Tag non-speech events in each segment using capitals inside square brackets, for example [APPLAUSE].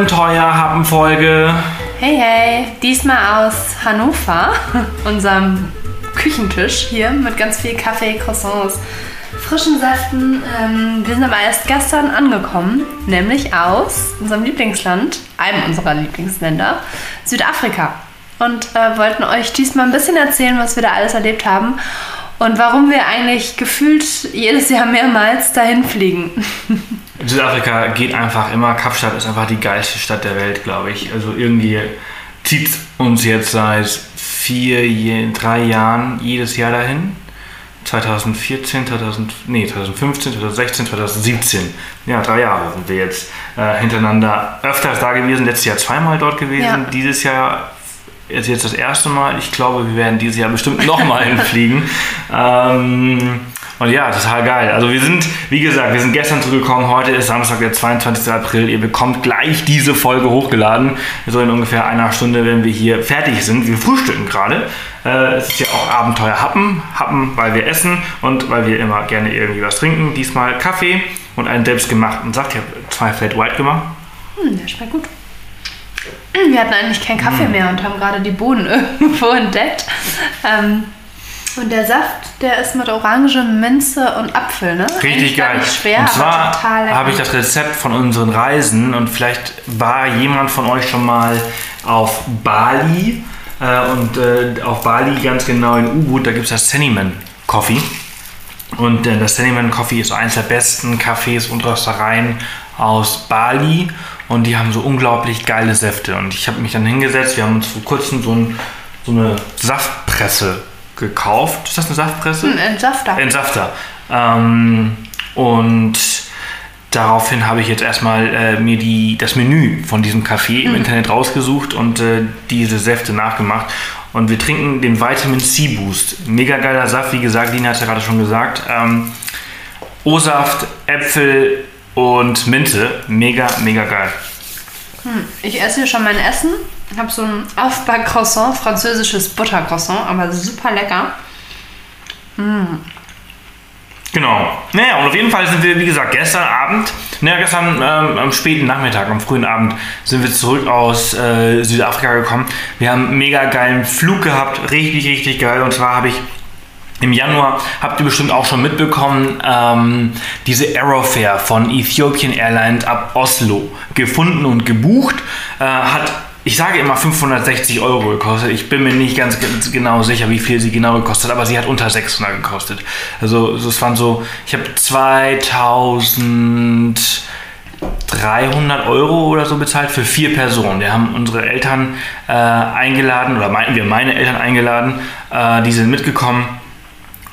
Abenteuer-Happenfolge. Hey, hey, diesmal aus Hannover, [LAUGHS] unserem Küchentisch hier mit ganz viel Kaffee, Croissants, frischen Säften. Ähm, wir sind aber erst gestern angekommen, nämlich aus unserem Lieblingsland, einem unserer Lieblingsländer, Südafrika. Und äh, wollten euch diesmal ein bisschen erzählen, was wir da alles erlebt haben und warum wir eigentlich gefühlt jedes Jahr mehrmals dahin fliegen. [LAUGHS] Südafrika geht einfach immer. Kapstadt ist einfach die geilste Stadt der Welt, glaube ich. Also irgendwie zieht uns jetzt seit vier, drei Jahren jedes Jahr dahin. 2014, 2000, nee, 2015, 2016, 2017. Ja, drei Jahre sind wir jetzt äh, hintereinander öfters da gewesen. Letztes Jahr zweimal dort gewesen. Ja. Dieses Jahr ist jetzt das erste Mal. Ich glaube, wir werden dieses Jahr bestimmt [LAUGHS] nochmal hinfliegen. Ähm, und ja, total geil. Also wir sind, wie gesagt, wir sind gestern zurückgekommen. Heute ist Samstag, der 22. April. Ihr bekommt gleich diese Folge hochgeladen. So in ungefähr einer Stunde, wenn wir hier fertig sind. Wir frühstücken gerade. Äh, es ist ja auch Abenteuer Happen. Happen, weil wir essen und weil wir immer gerne irgendwie was trinken. Diesmal Kaffee und einen selbstgemachten. Ich habe zwei Flat White gemacht. Hm, der schmeckt gut. Wir hatten eigentlich keinen Kaffee mm. mehr und haben gerade die Bohnen [LAUGHS] irgendwo entdeckt. Ähm, und der Saft, der ist mit Orange, Minze und Apfel, ne? Richtig geil. Nicht schwer, und zwar habe ich das Rezept von unseren Reisen und vielleicht war jemand von euch schon mal auf Bali äh, und äh, auf Bali ganz genau in Ubud, da gibt es das Cinnamon Coffee. Und äh, das Cinnamon Coffee ist so eines der besten Cafés und Röstereien aus Bali und die haben so unglaublich geile Säfte. Und ich habe mich dann hingesetzt, wir haben uns vor kurzem so, ein, so eine Saftpresse gekauft. Ist das eine Saftpresse? Ein Entsafter. Entsafter. Ähm, und daraufhin habe ich jetzt erstmal äh, mir die, das Menü von diesem Café im hm. Internet rausgesucht und äh, diese Säfte nachgemacht. Und wir trinken den Vitamin C Boost. Mega geiler Saft, wie gesagt, Lina hat es ja gerade schon gesagt. Ähm, O-Saft, Äpfel und Minze. Mega, mega geil. Hm, ich esse hier schon mein Essen. Ich habe so ein Aufbackcroissant, französisches Buttercroissant, aber super lecker. Mm. Genau. Naja, und auf jeden Fall sind wir, wie gesagt, gestern Abend, naja, gestern ähm, am späten Nachmittag, am frühen Abend, sind wir zurück aus äh, Südafrika gekommen. Wir haben einen mega geilen Flug gehabt, richtig, richtig geil. Und zwar habe ich im Januar habt ihr bestimmt auch schon mitbekommen, ähm, diese Aerofair von Ethiopian Airlines ab Oslo gefunden und gebucht. Äh, hat, ich sage immer 560 Euro gekostet. Ich bin mir nicht ganz genau sicher, wie viel sie genau gekostet hat, aber sie hat unter 600 gekostet. Also es waren so, ich habe 2300 Euro oder so bezahlt für vier Personen. Wir haben unsere Eltern äh, eingeladen, oder meinten wir meine Eltern eingeladen, äh, die sind mitgekommen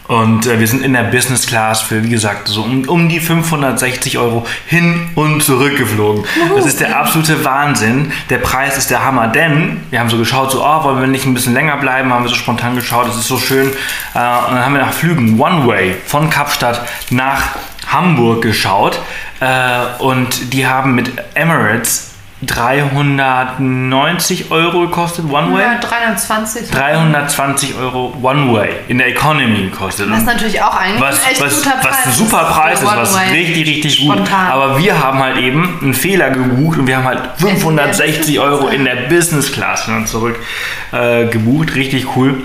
und äh, wir sind in der Business Class für, wie gesagt, so um, um die 560 Euro hin und zurück geflogen. Das ist der absolute Wahnsinn. Der Preis ist der Hammer, denn wir haben so geschaut, so, oh, wollen wir nicht ein bisschen länger bleiben? Haben wir so spontan geschaut, das ist so schön. Äh, und dann haben wir nach Flügen One Way von Kapstadt nach Hamburg geschaut. Äh, und die haben mit Emirates 390 Euro gekostet, One Way? Ja, 320. 320 Euro One Way in der Economy gekostet. Was natürlich auch eigentlich was, ein echt was, guter Preis was ein super Preis ist, was richtig, richtig gut. Spontan. Aber wir haben halt eben einen Fehler gebucht und wir haben halt 560 Euro in der Business Class dann zurück äh, gebucht. Richtig cool.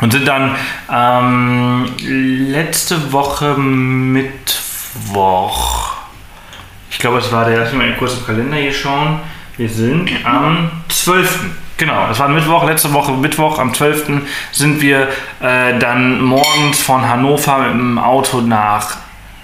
Und sind dann ähm, letzte Woche Mittwoch ich glaube, es war der, lass mich mal kurz im Kalender hier schauen. Wir sind am 12. Genau, das war Mittwoch, letzte Woche Mittwoch, am 12. sind wir äh, dann morgens von Hannover mit dem Auto nach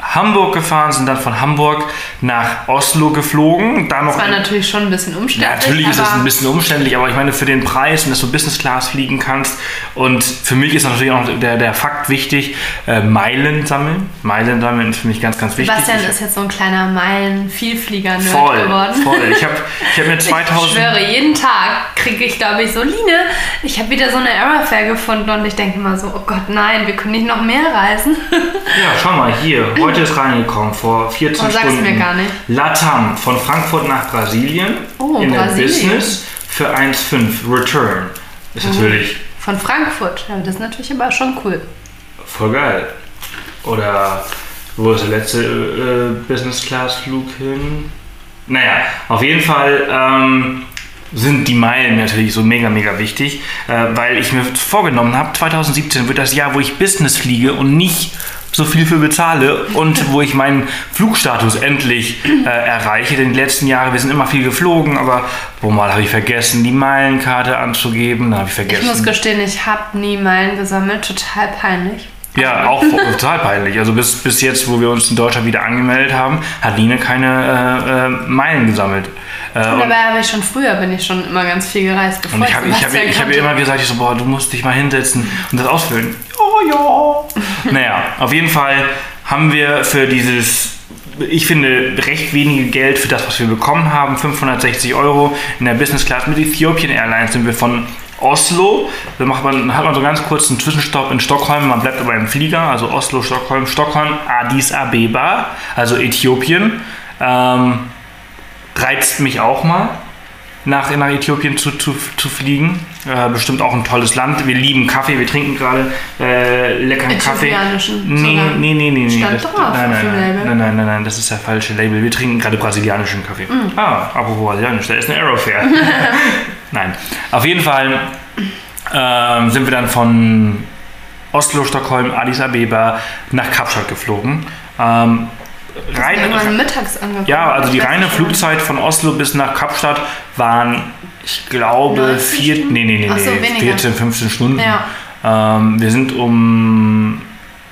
Hamburg gefahren, sind dann von Hamburg nach Oslo geflogen. Dann das war natürlich schon ein bisschen umständlich. Natürlich ist das ein bisschen umständlich, aber ich meine, für den Preis, wenn du Business Class fliegen kannst und für mich ist natürlich auch der, der Fakt wichtig, äh, Meilen sammeln. Meilen sammeln ist für mich ganz, ganz wichtig. Sebastian ist jetzt so ein kleiner Meilen-Vielflieger geworden. Voll, ich habe ich hab mir 2000... [LAUGHS] Ich schwöre, jeden Tag kriege ich, glaube ich, so, Line, ich habe wieder so eine Aerofair gefunden und ich denke mal so, oh Gott, nein, wir können nicht noch mehr reisen. ja, schau mal, hier, [LAUGHS] heute ist reingekommen vor 14 oh, Stunden. mir gar nicht. Latam von Frankfurt nach Brasilien oh, in Brasilien. der Business für 1,5 Return. Ist mhm. natürlich. Von Frankfurt, ja, das ist natürlich aber schon cool. Voll geil. Oder wo ist der letzte äh, Business Class Flug hin? Naja, auf jeden Fall ähm, sind die Meilen natürlich so mega, mega wichtig, äh, weil ich mir vorgenommen habe, 2017 wird das Jahr, wo ich Business fliege und nicht so viel für bezahle und wo ich meinen Flugstatus endlich äh, erreiche. Denn die letzten Jahre, wir sind immer viel geflogen, aber wo mal habe ich vergessen, die Meilenkarte anzugeben. Habe ich vergessen. Ich muss gestehen, ich habe nie Meilen gesammelt. Total peinlich. Ja, auch [LAUGHS] total peinlich. Also bis, bis jetzt, wo wir uns in Deutschland wieder angemeldet haben, hat Line keine äh, äh, Meilen gesammelt. Äh, und dabei habe ich schon früher, bin ich schon immer ganz viel gereist. Bevor und ich habe ich hab, ich hab ihr immer gesagt, ich so, boah, du musst dich mal hinsetzen und das ausfüllen. [LAUGHS] Oh ja. Naja, auf jeden Fall haben wir für dieses ich finde, recht wenige Geld für das, was wir bekommen haben. 560 Euro in der Business Class mit Ethiopian Airlines sind wir von Oslo. Da macht man, hat man so ganz kurz einen Zwischenstopp in Stockholm. Man bleibt aber im Flieger, also Oslo, Stockholm, Stockholm, Addis Abeba, also Äthiopien. Ähm, reizt mich auch mal, nach, nach Äthiopien zu, zu, zu fliegen. Äh, bestimmt auch ein tolles Land. Wir lieben Kaffee, wir trinken gerade äh, leckeren Kaffee. Nee, nee, nee, nee. nee. Das, nein, nein, nein, nein, nein, nein, nein, das ist der falsche Label. Wir trinken gerade brasilianischen Kaffee. Mm. Ah, apropos brasilianisch, da ist eine Aerofair. [LAUGHS] nein, auf jeden Fall ähm, sind wir dann von Oslo, Stockholm, Addis Abeba nach Kapstadt geflogen. Ähm, rein, mittags angefangen. Ja, also die reine Flugzeit von Oslo bis nach Kapstadt waren, ich glaube, vier, nee, nee, nee, nee, so, 14, 15 Stunden. Ja. Ähm, wir sind um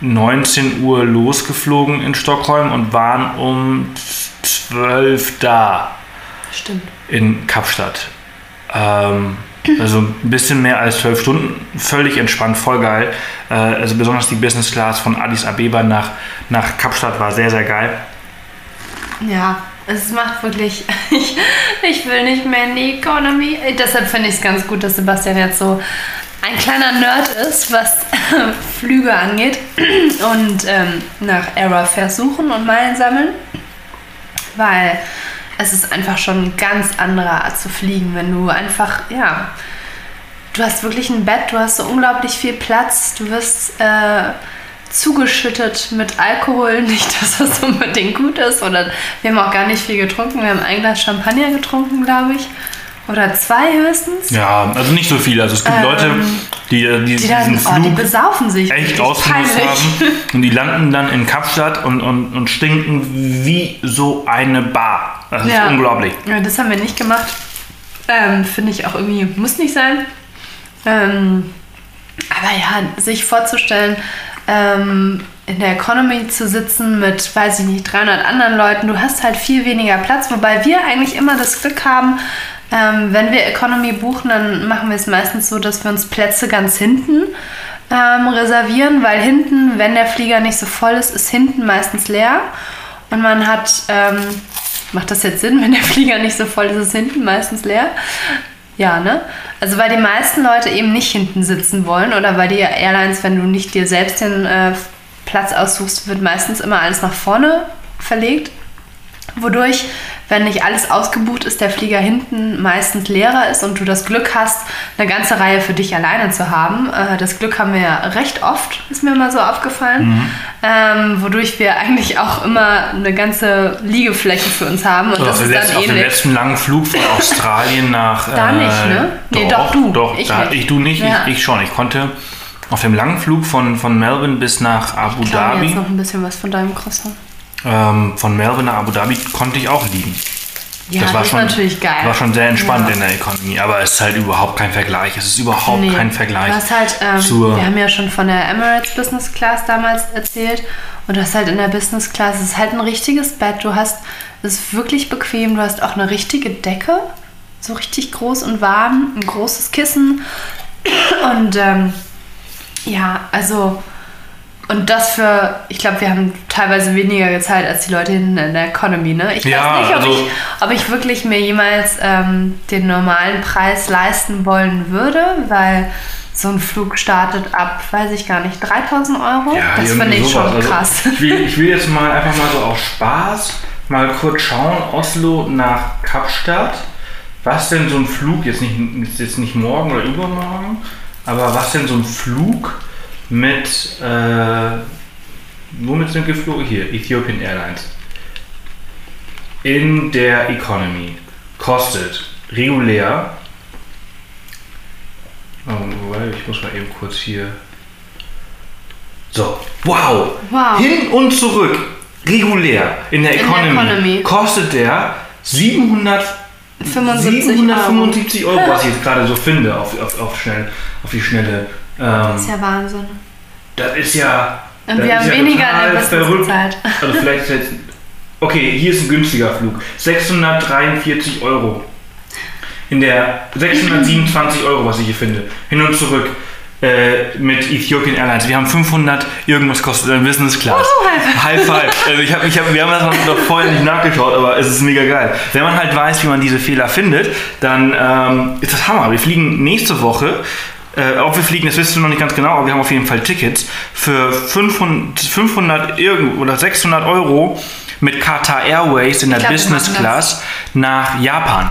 19 Uhr losgeflogen in Stockholm und waren um 12 da. Stimmt. In Kapstadt. Ähm, also ein bisschen mehr als zwölf Stunden, völlig entspannt, voll geil. Äh, also besonders die Business Class von Addis Abeba nach, nach Kapstadt war sehr, sehr geil. Ja, es macht wirklich, [LAUGHS] ich, ich will nicht mehr in die Economy. Deshalb finde ich es ganz gut, dass Sebastian jetzt so ein kleiner Nerd ist, was [LAUGHS] Flüge angeht [CLEARS THROAT] und ähm, nach Error suchen und Meilen sammeln. Weil es ist einfach schon eine ganz andere Art zu fliegen, wenn du einfach, ja, du hast wirklich ein Bett, du hast so unglaublich viel Platz, du wirst äh, zugeschüttet mit Alkohol, [LAUGHS] nicht, dass das unbedingt gut ist, oder wir haben auch gar nicht viel getrunken, wir haben ein Glas Champagner getrunken, glaube ich. Oder zwei höchstens? Ja, also nicht so viel. Also es gibt ähm, Leute, die, die, die diesen dann, Flug oh, die besaufen sich echt ausgenutzt haben. [LAUGHS] Und die landen dann in Kapstadt und, und, und stinken wie so eine Bar. Das ja. ist unglaublich. Ja, das haben wir nicht gemacht. Ähm, Finde ich auch irgendwie, muss nicht sein. Ähm, aber ja, sich vorzustellen, ähm, in der Economy zu sitzen mit, weiß ich nicht, 300 anderen Leuten, du hast halt viel weniger Platz, wobei wir eigentlich immer das Glück haben, ähm, wenn wir Economy buchen, dann machen wir es meistens so, dass wir uns Plätze ganz hinten ähm, reservieren, weil hinten, wenn der Flieger nicht so voll ist, ist hinten meistens leer. Und man hat, ähm, macht das jetzt Sinn, [LAUGHS] wenn der Flieger nicht so voll ist, ist hinten meistens leer? Ja, ne? Also weil die meisten Leute eben nicht hinten sitzen wollen oder weil die Airlines, wenn du nicht dir selbst den äh, Platz aussuchst, wird meistens immer alles nach vorne verlegt. Wodurch, wenn nicht alles ausgebucht ist, der Flieger hinten meistens leerer ist und du das Glück hast, eine ganze Reihe für dich alleine zu haben. Äh, das Glück haben wir ja recht oft, ist mir mal so aufgefallen. Mhm. Ähm, wodurch wir eigentlich auch immer eine ganze Liegefläche für uns haben. Und das ist dann auf dem letzten langen Flug von [LAUGHS] Australien nach. da nicht, ne? Doch, nee, doch du. Doch, ich, da, ich du nicht, ja. ich, ich schon. Ich konnte auf dem langen Flug von, von Melbourne bis nach Abu ich Dhabi. jetzt noch ein bisschen was von deinem Croissant ähm, von Melbourne nach Abu Dhabi konnte ich auch liegen. Ja, das war das schon, natürlich geil. War schon sehr entspannt ja. in der Economy, aber es ist halt überhaupt kein Vergleich. Es ist überhaupt nee. kein Vergleich. Du halt, ähm, wir haben ja schon von der Emirates Business Class damals erzählt und du hast halt in der Business Class, es ist halt ein richtiges Bett. Du hast, es ist wirklich bequem. Du hast auch eine richtige Decke, so richtig groß und warm, ein großes Kissen und ähm, ja, also und das für, ich glaube, wir haben teilweise weniger gezahlt als die Leute in, der Economy, ne? Ich ja, weiß nicht, ob, also ich, ob ich wirklich mir jemals ähm, den normalen Preis leisten wollen würde, weil so ein Flug startet ab, weiß ich gar nicht, 3000 Euro. Ja, das finde ich sowas. schon krass. Also, ich, will, ich will jetzt mal einfach mal so auf Spaß mal kurz schauen, Oslo nach Kapstadt. Was denn so ein Flug, jetzt nicht, jetzt nicht morgen oder übermorgen, aber was denn so ein Flug mit, äh, womit sind geflogen? Hier, Ethiopian Airlines. in der Economy kostet regulär. Oh, ich muss mal eben kurz hier. So, wow! Wow. Hin und zurück, regulär in der In der Economy, Economy. kostet der 700 75 775 Euro, was ich jetzt gerade so finde, auf, auf, auf, schnell, auf die Schnelle. Ähm, Das ist ja Wahnsinn. das ist ja. Und wir haben ja weniger in der gezahlt. Also vielleicht ist jetzt. Okay, hier ist ein günstiger Flug. 643 Euro. In der 627 Euro, was ich hier finde. Hin und zurück. Äh, mit Ethiopian Airlines. Wir haben 500 irgendwas kostet in Business Class. Oh, High High five. Also ich hab, ich hab, wir haben das noch- noch vorher nicht nachgeschaut, aber es ist mega geil. Wenn man halt weiß, wie man diese Fehler findet, dann ähm, ist das Hammer. Wir fliegen nächste Woche. Äh, ob wir fliegen, das wissen wir noch nicht ganz genau, aber wir haben auf jeden Fall Tickets für 500, 500 irgend oder 600 Euro mit Qatar Airways in der glaub, Business das. Class nach Japan.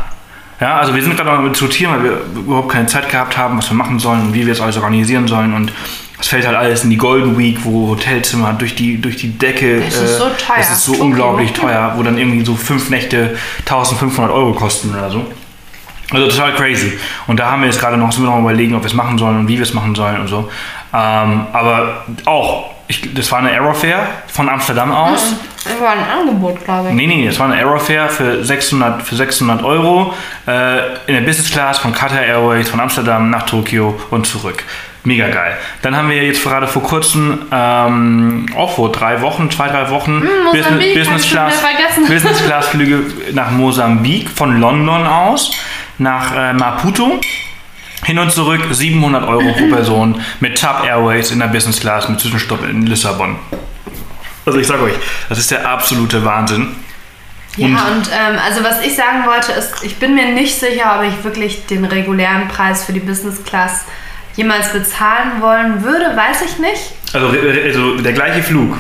Ja, also wir sind gerade noch am diskutieren, weil wir überhaupt keine Zeit gehabt haben, was wir machen sollen und wie wir es alles organisieren sollen und es fällt halt alles in die Golden Week, wo Hotelzimmer durch die, durch die Decke. Es ist so teuer. Es ist so Tokio. unglaublich teuer, wo dann irgendwie so fünf Nächte 1500 Euro kosten oder so. Also total crazy. Und da haben wir jetzt gerade noch, sind wir noch überlegen, ob wir es machen sollen und wie wir es machen sollen und so. Ähm, aber auch, ich, das war eine Aerofare von Amsterdam aus. Das war ein Angebot, glaube ich. Nee, nee, das war eine Aerofare für 600, für 600 Euro äh, in der Business Class von Qatar Airways von Amsterdam nach Tokio und zurück. Mega geil. Dann haben wir jetzt gerade vor kurzem, ähm, auch vor drei Wochen, zwei, drei Wochen, ich Business, schon Class. Business Class Flüge nach Mosambik von London aus nach äh, Maputo. Hin und zurück 700 Euro pro [LAUGHS] Person mit TAP Airways in der Business Class mit Zwischenstopp in Lissabon. Also ich sag euch, das ist der absolute Wahnsinn. Ja, und ähm, also was ich sagen wollte ist, ich bin mir nicht sicher, ob ich wirklich den regulären Preis für die Business Class jemals bezahlen wollen würde, weiß ich nicht. Also, also der gleiche Flug,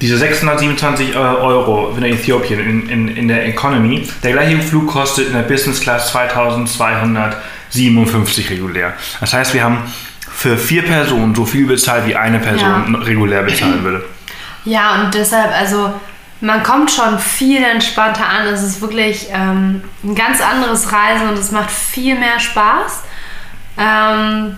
diese 627 äh, Euro in der Äthiopien, in, in, in der Economy, der gleiche Flug kostet in der Business Class 2257 regulär. Das heißt, wir haben für vier Personen so viel bezahlt, wie eine Person regulär bezahlen würde. Ja, und deshalb, also man kommt schon viel entspannter an. Es ist wirklich ähm, ein ganz anderes Reisen und es macht viel mehr Spaß. Ähm,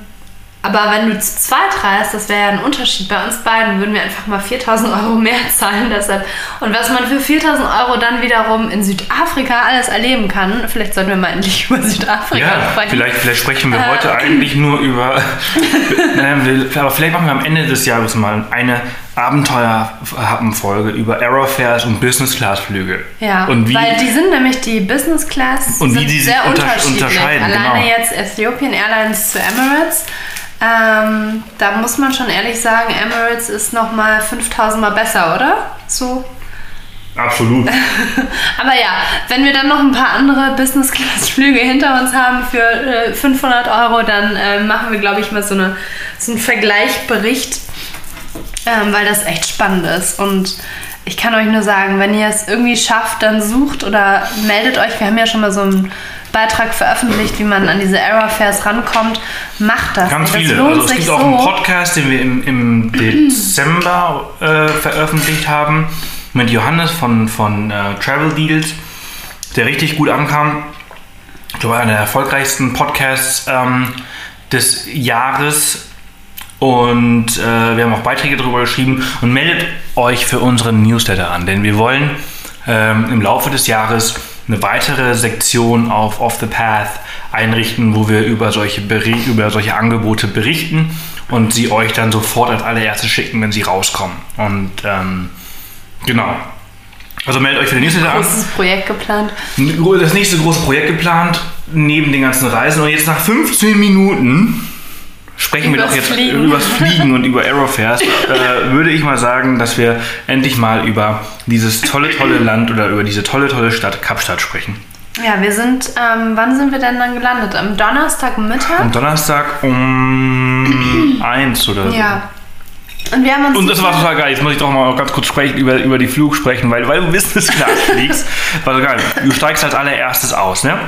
aber wenn du zu zweit reist, das wäre ja ein Unterschied. Bei uns beiden würden wir einfach mal 4000 Euro mehr [LAUGHS] zahlen. Deshalb. Und was man für 4000 Euro dann wiederum in Südafrika alles erleben kann, vielleicht sollten wir mal endlich [LAUGHS] über Südafrika Ja, sprechen. vielleicht, vielleicht sprechen wir heute eigentlich nur über. [LAUGHS] Aber vielleicht machen wir am Ende des Jahres mal eine Abenteuerfolge über Aerofares und Business Class Flüge. Ja, und wie, weil die sind nämlich die Business Class Und wie die sich sehr unter- unterschiedlich. unterscheiden, Alleine genau. jetzt Ethiopian Airlines zu Emirates. Ähm, da muss man schon ehrlich sagen, Emirates ist nochmal 5000 Mal besser, oder? So. absolut. [LAUGHS] Aber ja, wenn wir dann noch ein paar andere Business Class Flüge hinter uns haben für äh, 500 Euro, dann äh, machen wir, glaube ich, mal so, eine, so einen Vergleichbericht, ähm, weil das echt spannend ist. Und ich kann euch nur sagen, wenn ihr es irgendwie schafft, dann sucht oder meldet euch. Wir haben ja schon mal so einen Beitrag veröffentlicht, wie man an diese Aerofares rankommt. Macht das. Ganz das viele. lohnt Also es gibt so. auch einen Podcast, den wir im, im Dezember äh, veröffentlicht haben mit Johannes von, von äh, Travel Deals, der richtig gut ankam. Ich glaube, einer der erfolgreichsten Podcasts ähm, des Jahres. Und äh, wir haben auch Beiträge darüber geschrieben. Und meldet euch für unseren Newsletter an, denn wir wollen ähm, im Laufe des Jahres eine weitere Sektion auf Off the Path einrichten, wo wir über solche, Beri über solche Angebote berichten und sie euch dann sofort als allererstes schicken, wenn sie rauskommen. Und ähm, genau. Also meldet euch für den Newsletter an. Großes Projekt geplant. Das nächste große Projekt geplant, neben den ganzen Reisen. Und jetzt nach 15 Minuten sprechen wir Übers doch jetzt Fliegen. über das Fliegen und über Aerofares. [LAUGHS] äh, würde ich mal sagen, dass wir endlich mal über dieses tolle, tolle Land oder über diese tolle, tolle Stadt Kapstadt sprechen. Ja, wir sind, ähm, wann sind wir denn dann gelandet? Am Donnerstagmittag? Am Donnerstag um [CLEARS THROAT] 1 oder so. Ja. Und wir haben uns. Und das war total geil. Jetzt muss ich doch mal ganz kurz sprechen, über, über die Flug sprechen, weil, weil du [LAUGHS] Business Class fliegst. War so geil. Du steigst als allererstes aus, ne?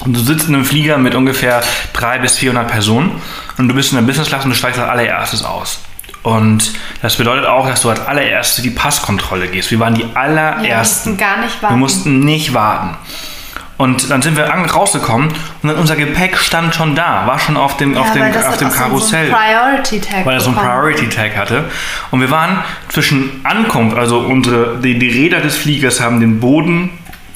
Und du sitzt in einem Flieger mit ungefähr 300 bis 400 Personen und du bist in der Business Class und du steigst als allererstes aus. Und das bedeutet auch, dass du als allererste die Passkontrolle gehst. Wir waren die allerersten. wir mussten gar nicht warten. Wir mussten nicht warten. Und dann sind wir rausgekommen und dann unser Gepäck stand schon da, war schon auf dem, Ja, auf dem, auf dem Karussell. So Priority Tag. weil er so einen. Priority Tag hatte. Und wir waren zwischen Ankunft, also unsere, die, die Räder des Fliegers haben den Boden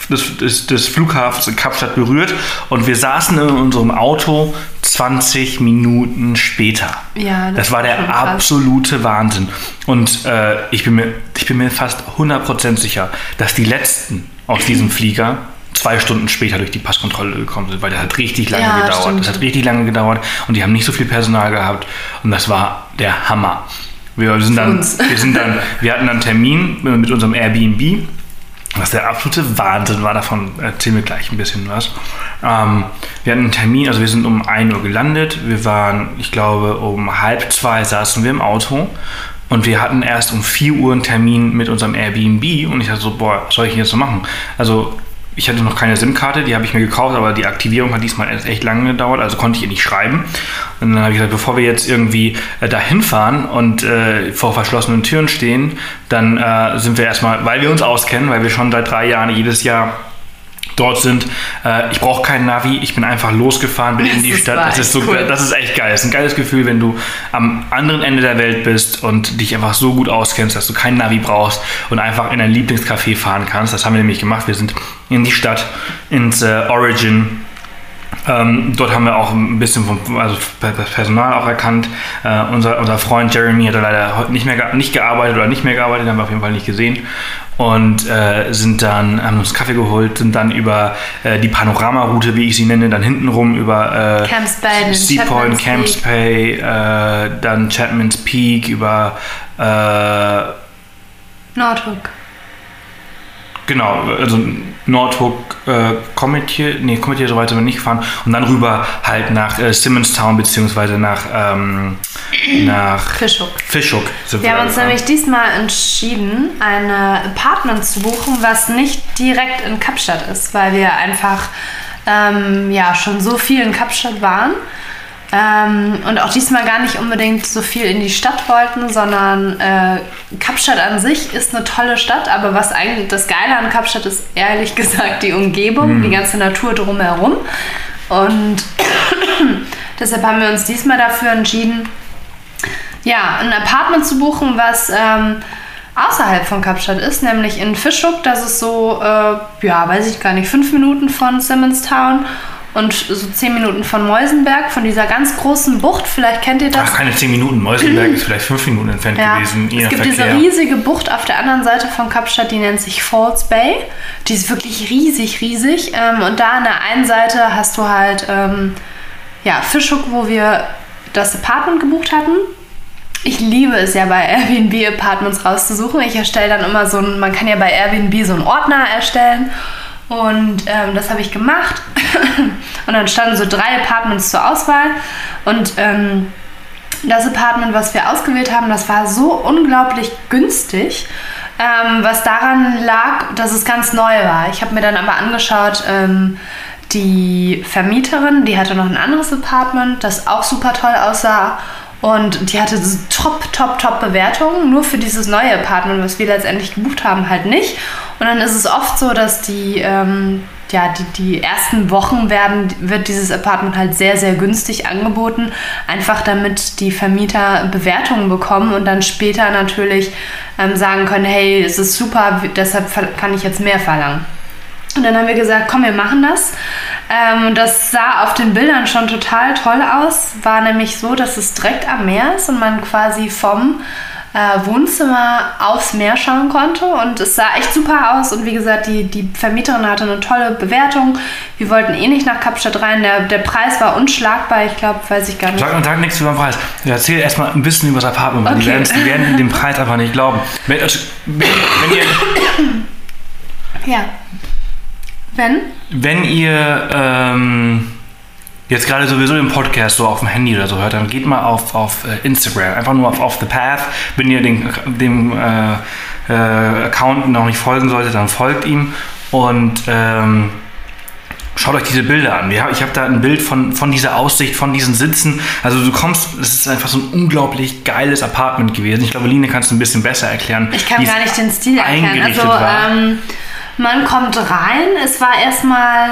des, des, des Flughafens in Kapstadt berührt und wir saßen in unserem Auto 20 Minuten später. Ja, das das war der schon krass. absolute Wahnsinn. Und äh, ich, bin mir, ich bin mir fast 100% sicher, dass die letzten aus [CLEARS THROAT] diesem Flieger zwei Stunden später durch die Passkontrolle gekommen sind, weil das hat richtig lange Ja, gedauert. stimmt. Das hat richtig lange gedauert und die haben nicht so viel Personal gehabt und das war der Hammer. Wir sind dann, wir sind dann, wir hatten dann einen Termin mit unserem Airbnb, was der absolute Wahnsinn war. Davon erzählen wir gleich ein bisschen was. Ähm, wir hatten einen Termin, also wir sind um 1 Uhr gelandet. Wir waren, ich glaube, um halb zwei saßen wir im Auto. Und wir hatten erst um 4 Uhr einen Termin mit unserem Airbnb. Und ich dachte so, boah, was soll ich denn jetzt so machen? Also ich hatte noch keine SIM-Karte, die habe ich mir gekauft, aber die Aktivierung hat diesmal echt lange gedauert, also konnte ich ihr nicht schreiben. Und dann habe ich gesagt, bevor wir jetzt irgendwie äh, dahin fahren und äh, vor verschlossenen Türen stehen, dann äh, sind wir erstmal, weil wir uns auskennen, weil wir schon seit drei Jahren jedes Jahr dort sind. Äh, ich brauche keinen Navi, ich bin einfach losgefahren, bin Das in die Stadt. Das ist, so, echt cool. das ist echt geil. Das ist ein geiles Gefühl, wenn du am anderen Ende der Welt bist und dich einfach so gut auskennst, dass du keinen Navi brauchst und einfach in dein Lieblingscafé fahren kannst. Das haben wir nämlich gemacht. Wir sind in die Stadt, ins äh, Origin. Ähm, dort haben wir auch ein bisschen vom also das Personal auch erkannt. Äh, unser, unser Freund Jeremy hat leider heute nicht mehr nicht gearbeitet oder nicht mehr gearbeitet, haben wir auf jeden Fall nicht gesehen. Und äh, sind dann, haben uns Kaffee geholt, sind dann über äh, die Panoramaroute, wie ich sie nenne, dann hintenrum über äh, Camps Bay, den Sea Point, Chapman's Camps Bay, dann Chapman's Peak, über äh, Nordhook. Genau, also Nordhook, äh, Cometier, nee, Cometier so weit sind wir nicht gefahren und dann rüber halt nach äh, Simonstown beziehungsweise nach, ähm, nach Fischhook. Fischhook Wir da haben uns gefahren. nämlich diesmal entschieden, ein Apartment zu buchen, was nicht direkt in Kapstadt ist, weil wir einfach ähm, ja, schon so viel in Kapstadt waren ähm, und auch diesmal gar nicht unbedingt so viel in die Stadt wollten, sondern äh, Kapstadt an sich ist eine tolle Stadt, aber was eigentlich das Geile an Kapstadt ist, ehrlich [LAUGHS] gesagt, die Umgebung, die ganze Natur drumherum. Und [COUGHS] deshalb haben wir uns diesmal dafür entschieden, ja, ein Apartment zu buchen, was ähm, außerhalb von Kapstadt ist, nämlich in Fischhoek. Das ist so, äh, ja, weiß ich gar nicht, fünf Minuten von Simonstown und so zehn Minuten von Meusenberg, von dieser ganz großen Bucht. Vielleicht kennt ihr das. Ach, keine 10 Minuten. Meuselberg [CLEARS THROAT] ist vielleicht 5 Minuten entfernt Ja, gewesen. es gibt Verkehr. diese riesige Bucht auf der anderen Seite von Kapstadt, die nennt sich Falls Bay. Die ist wirklich riesig, riesig. Ähm, und da an der einen Seite hast du halt ähm, ja, Fischhoek, wo wir das Apartment gebucht hatten. Ich liebe es ja bei Airbnb Apartments rauszusuchen. Ich erstelle dann immer so ein, man kann ja bei Airbnb so einen Ordner erstellen. Und ähm, das habe ich gemacht. [LAUGHS] und dann standen so drei Apartments zur Auswahl. Und ähm, das Apartment, was wir ausgewählt haben, das war so unglaublich günstig, ähm, was daran lag, dass es ganz neu war. Ich habe mir dann aber angeschaut, ähm, die Vermieterin, die hatte noch ein anderes Apartment, das auch super toll aussah. Und die hatte so top, top, top Bewertungen, nur für dieses neue Apartment, was wir letztendlich gebucht haben, halt nicht. Und dann ist es oft so, dass die, ähm, ja, die, die ersten Wochen werden, wird dieses Apartment halt sehr, sehr günstig angeboten, einfach damit die Vermieter Bewertungen bekommen und dann später natürlich ähm, sagen können, hey, es ist super, deshalb kann ich jetzt mehr verlangen. Und dann haben wir gesagt, komm, wir machen das. Ähm, das sah auf den Bildern schon total toll aus. War nämlich so, dass es direkt am Meer ist und man quasi vom äh, Wohnzimmer aufs Meer schauen konnte. Und es sah echt super aus. Und wie gesagt, die, die Vermieterin hatte eine tolle Bewertung. Wir wollten eh nicht nach Kapstadt rein. Der, der Preis war unschlagbar. Ich glaube, weiß ich gar nicht. Sag, sag nichts über den Preis. Erzähl erstmal ein bisschen über das Apartment, weil die, Okay. werden's- die werden [LAUGHS] den Preis einfach nicht glauben. Wenn, wenn ihr, Ja. Wenn? wenn ihr ähm, jetzt gerade sowieso den Podcast so auf dem Handy oder so hört, dann geht mal auf, auf äh, Instagram, einfach nur auf Off the Path. Wenn ihr den, dem äh, äh, Account noch nicht folgen solltet, dann folgt ihm und ähm, Schaut euch diese Bilder an. Ich habe da ein Bild von, von dieser Aussicht, von diesen Sitzen. Also du kommst, es ist einfach so ein unglaublich geiles Apartment gewesen. Ich glaube, Line kannst du ein bisschen besser erklären. Ich kann gar nicht den Stil erklären. Also war. ähm, man kommt rein, es war erstmal,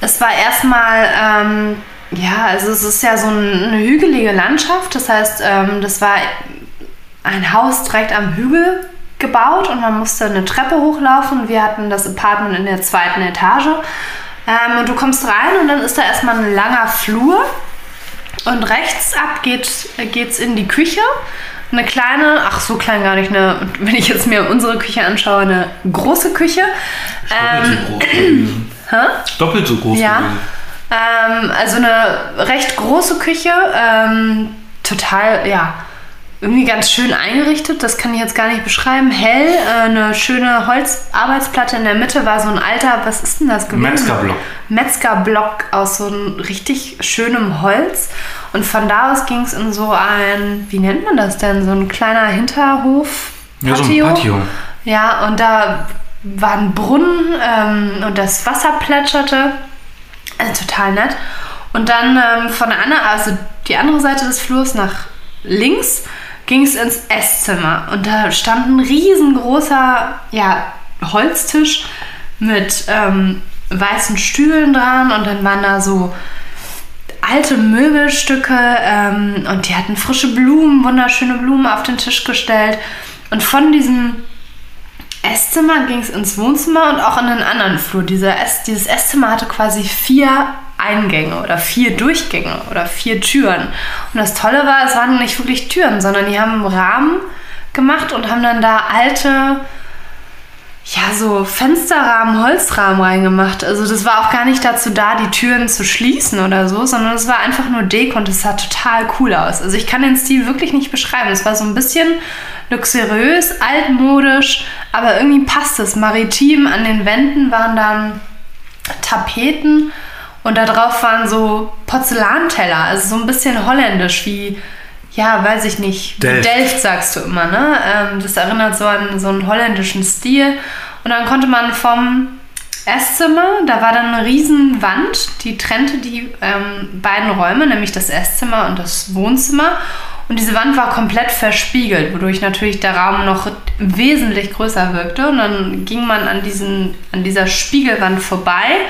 es war erstmal, ähm, ja, also es ist ja so ein- eine hügelige Landschaft. Das heißt, ähm, das war ein Haus direkt am Hügel gebaut und man musste eine Treppe hochlaufen. Wir hatten das Apartment in der zweiten Etage. Ähm, und du kommst rein und dann ist da erstmal ein langer Flur. Und rechts ab geht, geht's in die Küche. Eine kleine, ach so klein gar nicht, eine, wenn ich jetzt mir unsere Küche anschaue, eine große Küche. Ähm, Doppelt so groß gewesen. [CLEARS THROAT] hä? Doppelt so groß Ja. Ähm, also eine recht große Küche, ähm, total, ja, irgendwie ganz schön eingerichtet. Das kann ich jetzt gar nicht beschreiben. Hell, äh, eine schöne Holzarbeitsplatte in der Mitte war so ein alter, was ist denn das gewesen? Metzgerblock. Metzgerblock aus so einem richtig schönem Holz. Und von da aus ging es in so ein, wie nennt man das denn? So ein kleiner Hinterhof. Ja, so ein Patio. Ja, und da war ein Brunnen ähm, und das Wasser plätscherte. Also total nett. Und dann ähm, von der anderen, also die andere Seite des Flurs nach links, ging es ins Esszimmer. Und da stand ein riesengroßer ja, Holztisch mit ähm, weißen Stühlen dran und dann waren da so alte Möbelstücke ähm, und die hatten frische Blumen, wunderschöne Blumen auf den Tisch gestellt. Und von diesem Esszimmer ging es ins Wohnzimmer und auch in den anderen Flur. Dieser Ess, dieses Esszimmer hatte quasi vier Eingänge oder vier Durchgänge oder vier Türen. Und das Tolle war, es waren nicht wirklich Türen, sondern die haben Rahmen gemacht und haben dann da alte, ja, so Fensterrahmen, Holzrahmen reingemacht. Also das war auch gar nicht dazu da, die Türen zu schließen oder so, sondern es war einfach nur Deko und es sah total cool aus. Also ich kann den Stil wirklich nicht beschreiben. Es war so ein bisschen luxuriös, altmodisch, aber irgendwie passt es. Maritim an den Wänden waren dann Tapeten und da drauf waren so Porzellanteller, also so ein bisschen holländisch wie, ja, weiß ich nicht, Delft. Delft sagst du immer, ne? Ähm, das erinnert so an so einen holländischen Stil. Und dann konnte man vom Esszimmer, da war dann eine riesen Wand, die trennte die ähm, beiden Räume, nämlich das Esszimmer und das Wohnzimmer. Und diese Wand war komplett verspiegelt, wodurch natürlich der Raum noch wesentlich größer wirkte. Und dann ging man an, diesen, an dieser Spiegelwand vorbei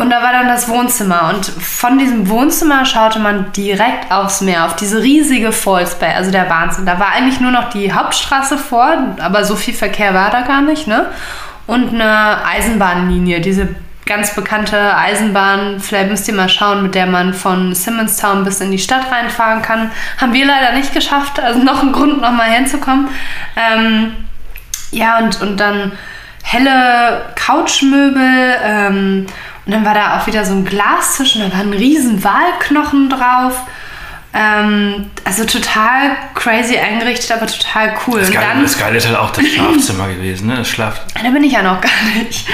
und da war dann das Wohnzimmer. Und von diesem Wohnzimmer schaute man direkt aufs Meer, auf diese riesige Falls Bay, also der Wahnsinn. Da war eigentlich nur noch die Hauptstraße vor, aber so viel Verkehr war da gar nicht, ne? Und eine Eisenbahnlinie, diese ganz bekannte Eisenbahn, vielleicht müsst ihr mal schauen, mit der man von Simonstown bis in die Stadt reinfahren kann. Haben wir leider nicht geschafft, also noch ein Grund, nochmal hinzukommen. Ähm, ja, und, und dann helle Couchmöbel. Ähm, und dann war da auch wieder so ein Glastisch und da war ein riesen Walknochen drauf. Ähm, also total crazy eingerichtet, aber total cool. Das Geile, dann, das Geile ist halt auch das [LAUGHS] Schlafzimmer gewesen, ne? Das Schlaf. da bin ich ja noch gar nicht.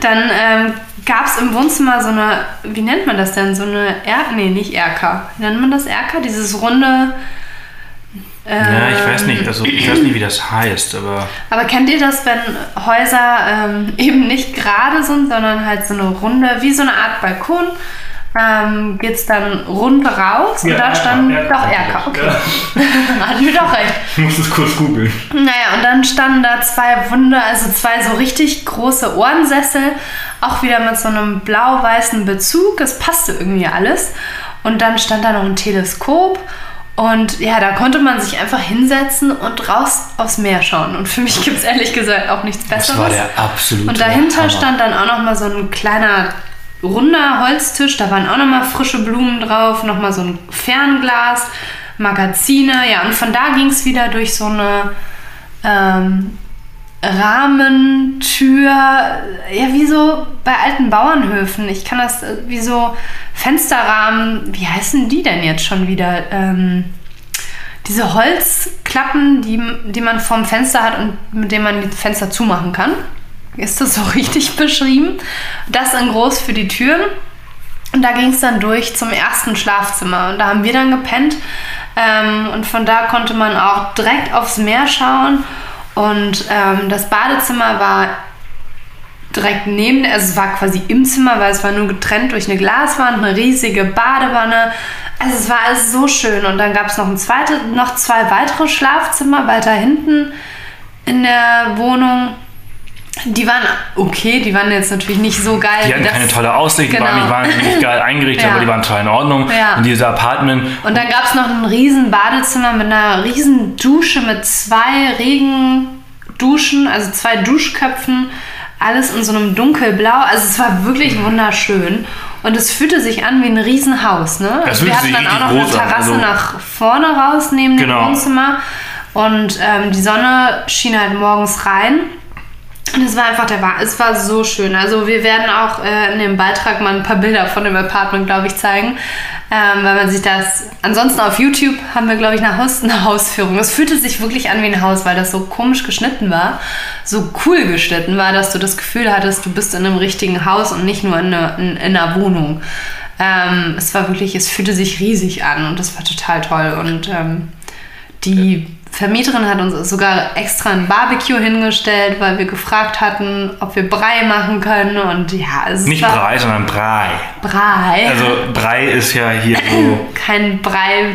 Dann ähm, gab es im Wohnzimmer so eine, wie nennt man das denn? So eine Er nee, nicht Erker. Wie nennt man das Erker? Dieses runde. Ja, ich weiß ähm, nicht, also ich weiß nicht, wie das heißt, aber Aber kennt ihr das, wenn Häuser ähm, eben nicht gerade sind, sondern halt so eine runde, wie so eine Art Balkon, ähm, geht es dann rund raus und Ja, da Erker, stand Erker, doch Erker, okay. [LAUGHS] ja. Hat mir doch recht. ich muss das kurz googeln. Naja, und dann standen da zwei Wunder, also zwei so richtig große Ohrensessel, auch wieder mit so einem blau-weißen Bezug. Es passte irgendwie alles. Und dann stand da noch ein Teleskop. Und ja, da konnte man sich einfach hinsetzen und raus aufs Meer schauen. Und für mich gibt es ehrlich gesagt auch nichts Besseres. Das war der absolute Und dahinter Hammer. stand dann auch noch mal so ein kleiner runder Holztisch. Da waren auch noch mal frische Blumen drauf, noch mal so ein Fernglas, Magazine. Ja, und von da ging es wieder durch so eine ähm, Rahmentür. Ja, wie so bei alten Bauernhöfen. Ich kann das äh, wie so Fensterrahmen. Wie heißen die denn jetzt schon wieder? Ähm, diese Holzklappen, die, die man vorm Fenster hat und mit denen man die Fenster zumachen kann. Ist das so [LAUGHS] richtig beschrieben? Das in groß für die Türen. Und da ging es dann durch zum ersten Schlafzimmer. Und da haben wir dann gepennt. Ähm, und von da konnte man auch direkt aufs Meer schauen. Und ähm, das Badezimmer war direkt neben, also es war quasi im Zimmer, weil es war nur getrennt durch eine Glaswand, eine riesige Badewanne. Also es war alles so schön. Und dann gab es noch ein zweites, noch zwei weitere Schlafzimmer weiter hinten in der Wohnung. Die waren okay, die waren jetzt natürlich nicht so geil. Die hatten keine tolle Aussicht, Genau. die waren nicht wahnsinnig [LAUGHS] geil eingerichtet, Ja. aber die waren total in Ordnung. Ja. Und diese Apartment, Und dann gab es noch ein riesen Badezimmer mit einer riesen Dusche mit zwei Regenduschen, also zwei Duschköpfen, alles in so einem dunkelblau. Also es war wirklich wunderschön. Und es fühlte sich an wie ein Riesenhaus, ne? Es Also wir hatten dann auch noch eine Terrasse also- nach vorne raus neben Genau. dem Wohnzimmer. Und ähm, die Sonne schien halt morgens rein. Und es war einfach der Wa- es war so schön. Also wir werden auch äh, in dem Beitrag mal ein paar Bilder von dem Apartment, glaube ich, zeigen. Ähm, weil man sich das. Ansonsten auf YouTube haben wir, glaube ich, eine, Haus, [LAUGHS] eine Hausführung. Es fühlte sich wirklich an wie ein Haus, weil das so komisch geschnitten war, so cool geschnitten war, dass du das Gefühl hattest, du bist in einem richtigen Haus und nicht nur in, einer- in, in einer Wohnung. Ähm, es war wirklich, es fühlte sich riesig an und das war total toll. Und ähm, die Vermieterin hat uns sogar extra ein Barbecue hingestellt, weil wir gefragt hatten, ob wir Brei machen können. Und ja, es nicht war Brei, sondern Brei. Brei. Also Brei ist ja hier so, [LAUGHS] Kein Brei.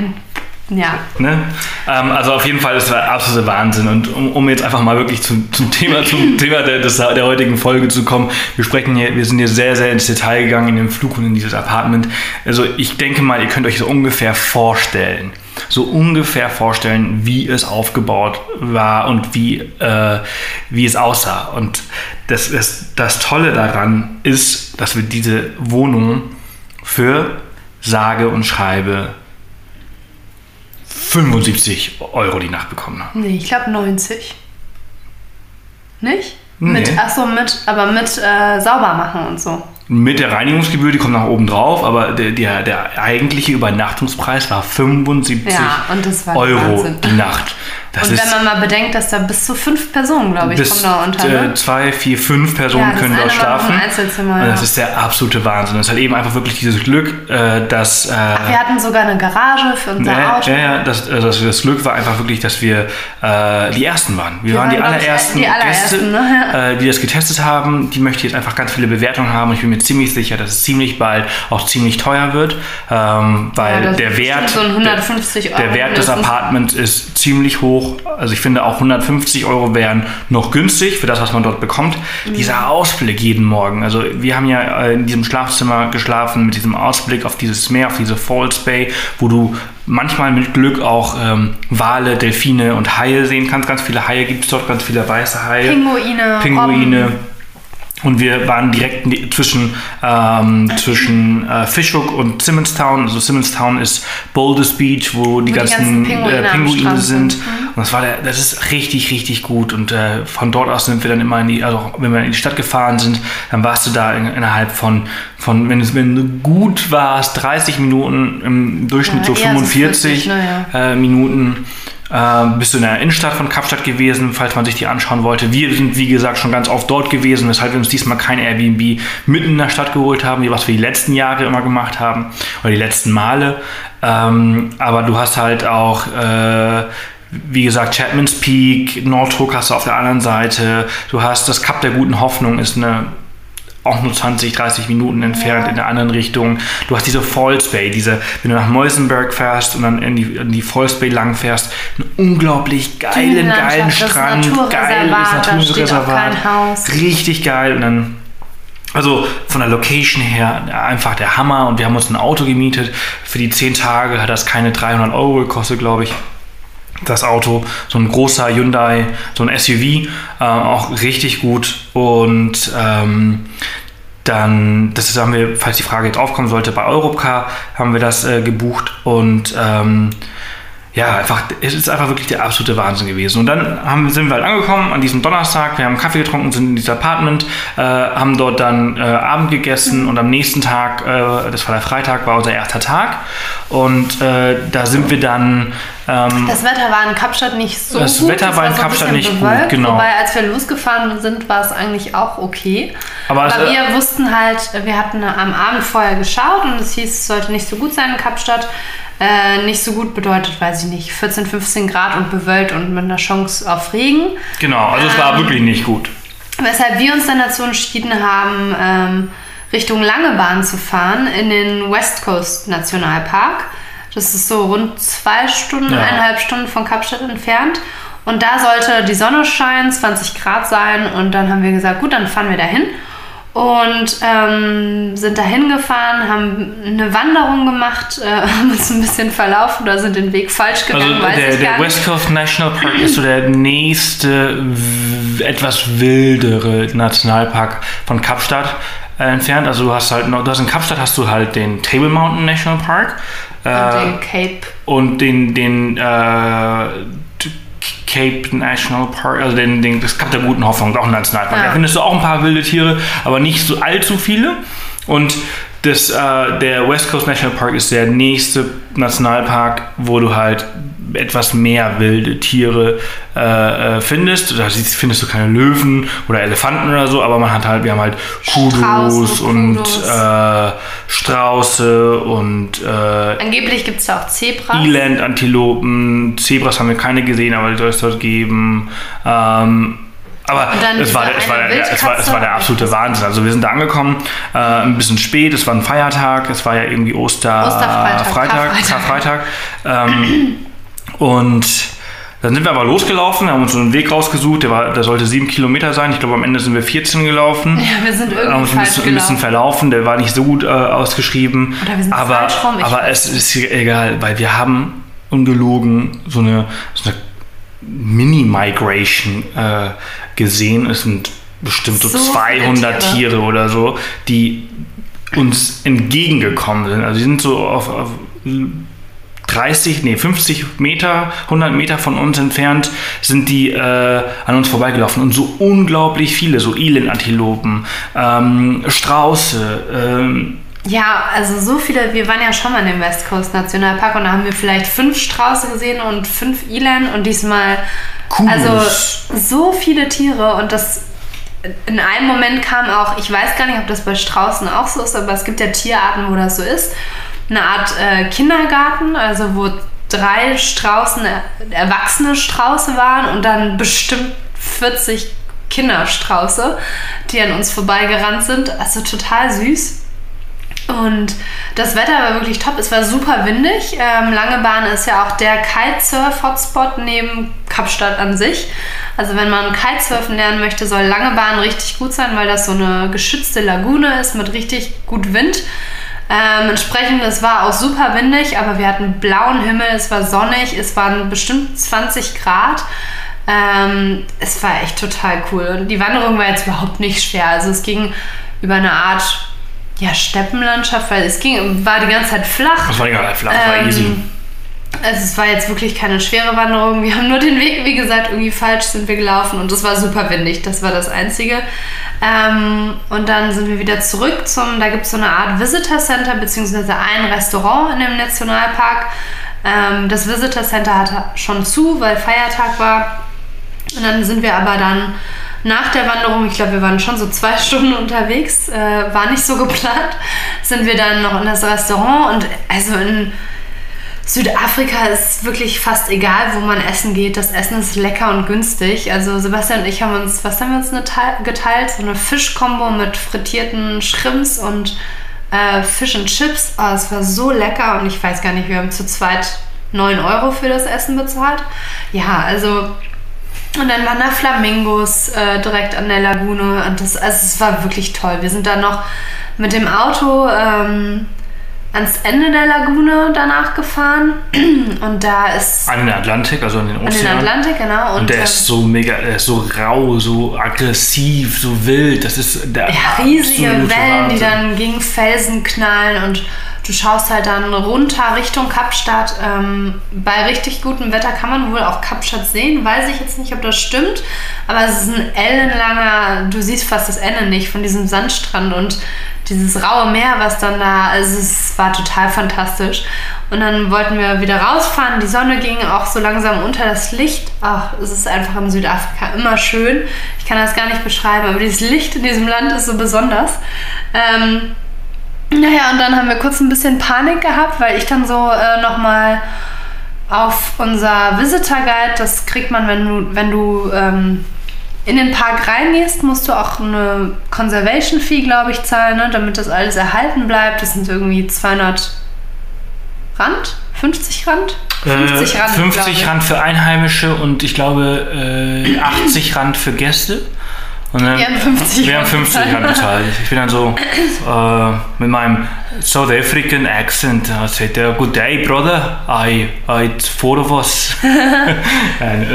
Ja. ne? Ähm, also auf jeden Fall ist das absolute Wahnsinn. Und um, um jetzt einfach mal wirklich zum, zum Thema, zum [LAUGHS] Thema der, des, der heutigen Folge zu kommen, wir sprechen hier, wir sind hier sehr, sehr ins Detail gegangen in den Flug und in dieses Apartment. Also ich denke mal, ihr könnt euch so ungefähr vorstellen, so ungefähr vorstellen, wie es aufgebaut war und wie, äh, wie es aussah. Und das, das, das Tolle daran ist, dass wir diese Wohnung für sage und schreibe 75 Euro die Nacht bekommen haben. Nee, ich glaube 90. Nicht? Nee. Mit, achso, mit, aber mit äh, sauber machen und so. Mit der Reinigungsgebühr, die kommt nach oben drauf, aber der, der, der eigentliche Übernachtungspreis war 75 Ja, war Euro Wahnsinn. die Nacht. Das und wenn man mal bedenkt, dass da bis zu fünf Personen, glaube ich, kommen da unter. äh, Ne? zwei, vier, fünf Personen Ja, können dort schlafen. Einzelzimmer, Und das ja. ist der absolute Wahnsinn. Das ist halt eben einfach wirklich dieses Glück, äh, dass äh, Wir hatten sogar eine Garage für unser Ja, Auto. ja, ja das, also das, das Glück war einfach wirklich, dass wir äh, die Ersten waren. Wir, Wir waren die waren, ich, allerersten, die allerersten, Gäste, ne? äh, die das getestet haben. Die möchte jetzt einfach ganz viele Bewertungen haben. Ich bin mir ziemlich sicher, dass es ziemlich bald auch ziemlich teuer wird, ähm, weil Ja, der Wert, so ein 150 der, der Wert des. Apartments ist ziemlich hoch. Also ich finde auch 150 Euro wären noch günstig für das, was man dort bekommt. Mhm. Dieser Ausblick jeden Morgen. Also wir haben ja äh, in diesem Schlafzimmer geschlafen mit diesem Ausblick auf dieses Meer, auf diese Falls Bay, wo du manchmal mit Glück auch ähm, Wale, Delfine und Haie sehen kannst. Ganz viele Haie gibt es dort, ganz viele weiße Haie. Pinguine, Pinguine. Robben. Und wir waren direkt zwischen, ähm, zwischen äh, Fishhook und Simonstown. Also Simonstown ist Boulders Beach, wo die die ganzen, ganzen Pinguine äh, Pinguine sind. Mhm. Und das war der, das ist richtig, richtig gut. Und äh, von dort aus sind wir dann immer in die, also wenn wir in die Stadt gefahren sind, dann warst du da in, innerhalb von, von wenn, es, wenn du gut warst, 30 Minuten, im Durchschnitt Ja, so eher so 45 40, ne, äh, Minuten. Äh, bist du in der Innenstadt von Kapstadt gewesen, falls man sich die anschauen wollte. Wir sind, wie gesagt, schon ganz oft dort gewesen, weshalb wir uns diesmal kein Airbnb mitten in der Stadt geholt haben, wie was wir die letzten Jahre immer gemacht haben oder die letzten Male. Ähm, aber du hast halt auch, äh, wie gesagt, Chapman's Peak, Nordhook hast du auf der anderen Seite. Du hast das Kap der guten Hoffnung, ist eine auch nur 20, 30 Minuten entfernt Ja. in der anderen Richtung. Du hast diese Falls Bay, diese, wenn du nach Meusenberg fährst und dann in die, in die Falls Bay lang fährst, einen unglaublich geilen, geilen Strand, geiles Naturreservat, richtig geil und dann also von der Location her einfach der Hammer und wir haben uns ein Auto gemietet. Für die 10 Tage hat das keine 300 Euro gekostet, glaube ich das Auto, so ein großer Hyundai, so ein SUV, äh, auch richtig gut. Und ähm, dann, das haben wir, falls die Frage jetzt aufkommen sollte, bei Europcar haben wir das äh, gebucht und ähm, ja, einfach, es ist einfach wirklich der absolute Wahnsinn gewesen. Und dann haben, sind wir halt angekommen an diesem Donnerstag, wir haben Kaffee getrunken, sind in dieses Apartment, äh, haben dort dann äh, Abend gegessen und am nächsten Tag, äh, das war der Freitag, war unser erster Tag. Und äh, da sind wir dann ähm, Das Wetter war in Kapstadt nicht so Das gut. Wetter es war in Kapstadt nicht gut, bewölkt, genau. Wobei, als wir losgefahren sind, war es eigentlich auch okay. Aber Aber, es- wir wussten halt, wir hatten am Abend vorher geschaut und es hieß, es sollte nicht so gut sein in Kapstadt. Äh, nicht so gut bedeutet, weiß ich nicht, 14, 15 Grad und bewölkt und mit einer Chance auf Regen. Genau, also es war Ähm, wirklich nicht gut. Weshalb wir uns dann dazu entschieden haben, ähm, Richtung Langebahn zu fahren in den West Coast Nationalpark. Das ist so rund zwei Stunden, Ja. eineinhalb Stunden von Kapstadt entfernt. Und da sollte die Sonne scheinen, 20 Grad sein. Und dann haben wir gesagt, gut, dann fahren wir dahin. Und ähm, sind dahin gefahren, haben eine Wanderung gemacht, äh, [LAUGHS] haben uns ein bisschen verlaufen oder sind den Weg falsch gegangen, Also der, der. West Coast National Park ist so der nächste etwas wildere Nationalpark von Kapstadt äh, entfernt. Also du hast halt noch, du hast in Kapstadt hast du halt den Table Mountain National Park Und äh, den Cape. und den den äh, Cape National Park, also den, den das Kap der guten Hoffnung, auch ein Nationalpark. Ja. Da findest du auch ein paar wilde Tiere, aber nicht so allzu viele. Und das, äh, der West Coast National Park ist der nächste Nationalpark, wo du halt etwas mehr wilde Tiere äh, äh, findest. Da findest du keine Löwen oder Elefanten oder so, aber man hat halt, wir haben halt Kudus Straußen, und Kudus. äh, Strauße und äh, Angeblich gibt es da auch Zebras. Eland-Antilopen, Zebras haben wir keine gesehen, aber die soll es dort geben. Ähm, aber Und es war, es, war der, es, war, es war der absolute Wahnsinn. Also wir sind da angekommen, äh, ein bisschen spät, es war ein Feiertag, es war ja irgendwie Oster, Osterfreitag, Freitag, Karfreitag. Karfreitag. Ähm, und dann sind wir aber losgelaufen, haben uns so einen Weg rausgesucht, der, war, der sollte sieben Kilometer sein. Ich glaube, am Ende sind wir 14 gelaufen. Ja, wir sind haben irgendwie uns ein bisschen, ein bisschen verlaufen, der war nicht so gut äh, ausgeschrieben. Oder wir sind aber falsch rum, aber es ist egal, weil wir haben ungelogen so eine, so eine Mini-Migration äh, gesehen. Es sind bestimmt so, So viele 200 Tiere. Tiere. oder so, die uns entgegengekommen sind. Also die sind so auf, auf 30, nee, 50 Meter, 100 Meter von uns entfernt sind die äh, an uns vorbeigelaufen. Und so unglaublich viele, so Elendantilopen, ähm, Strauße, ähm, Ja, also so viele, wir waren ja schon mal in dem West Coast Nationalpark und da haben wir vielleicht fünf Strauße gesehen und fünf Eland und diesmal Kugus. also so viele Tiere und das in einem Moment kam auch, ich weiß gar nicht, ob das bei Straußen auch so ist, aber es gibt ja Tierarten, wo das so ist, eine Art äh, Kindergarten, also wo drei Straußen, erwachsene Strauße waren und dann bestimmt 40 Kinderstrauße, die an uns vorbeigerannt sind. Also total süß. Und das Wetter war wirklich top. Es war super windig. Ähm, Langebahn ist ja auch der Kitesurf-Hotspot neben Kapstadt an sich. Also wenn man Kitesurfen lernen möchte, soll Langebahn richtig gut sein, weil das so eine geschützte Lagune ist mit richtig gut Wind. Ähm, entsprechend, es war auch super windig, aber wir hatten blauen Himmel, es war sonnig, es waren bestimmt 20 Grad. Ähm, es war echt total cool. Und die Wanderung war jetzt überhaupt nicht schwer. Also es ging über eine Art ja, Steppenlandschaft, weil es ging, war die ganze Zeit flach. das war egal, flach, das war Ähm, easy. Also es war jetzt wirklich keine schwere Wanderung. Wir haben nur den Weg, wie gesagt, irgendwie falsch sind wir gelaufen und es war super windig. Das war das Einzige. Ähm, und dann sind wir wieder zurück zum, da gibt es so eine Art Visitor Center, beziehungsweise ein Restaurant in dem Nationalpark. Ähm, das Visitor Center hatte schon zu, weil Feiertag war. Und dann sind wir aber dann nach der Wanderung, ich glaube, wir waren schon so zwei [LAUGHS] Stunden unterwegs, äh, war nicht so geplant, sind wir dann noch in das Restaurant und also in Südafrika ist wirklich fast egal, wo man essen geht. Das Essen ist lecker und günstig. Also Sebastian und ich haben uns, was haben wir uns geteilt? So eine Fischkombo mit frittierten Shrimps und äh, Fish and Chips. Oh, es war so lecker und ich weiß gar nicht, wir haben zu zweit 9 Euro für das Essen bezahlt. Ja, also und dann waren da Flamingos äh, direkt an der Lagune. Und das, also es war wirklich toll. Wir sind dann noch mit dem Auto ähm, ans Ende der Lagune danach gefahren. [CLEARS THROAT] Und da ist An den Atlantik, also an den an den Ozean. Atlantik, genau. Und, Und der ähm, ist so mega, der ist so rau, so aggressiv, so wild. Das ist der ja, riesige Wellen, die Wahnsinn. dann gegen Felsen knallen und du schaust halt dann runter Richtung Kapstadt. Ähm, bei richtig gutem Wetter kann man wohl auch Kapstadt sehen. Weiß ich jetzt nicht, ob das stimmt, aber es ist ein ellenlanger, du siehst fast das Ende nicht von diesem Sandstrand und dieses raue Meer, was dann da, also es war total fantastisch. Und dann wollten wir wieder rausfahren. Die Sonne ging auch so langsam unter das Licht. Ach, es ist einfach in Südafrika immer schön. Ich kann das gar nicht beschreiben, aber dieses Licht in diesem Land ist so besonders. Ähm, naja, und dann haben wir kurz ein bisschen Panik gehabt, weil ich dann so äh, nochmal auf unser Visitor Guide, das kriegt man, wenn du, wenn du ähm, in den Park reingehst, musst du auch eine Conservation Fee, glaube ich, zahlen, ne, damit das alles erhalten bleibt. Das sind irgendwie 200 Rand, 50 Rand? 50 äh, Rand. 50 Rand für Einheimische und ich glaube äh, 80 Rand für Gäste. Und dann, wir haben 50 Wir haben 50 Rand bezahlt. Ich bin dann so [LAUGHS] äh, mit meinem South African accent, I said, good day, brother. I, it's four of us. [LAUGHS] [LAUGHS] dann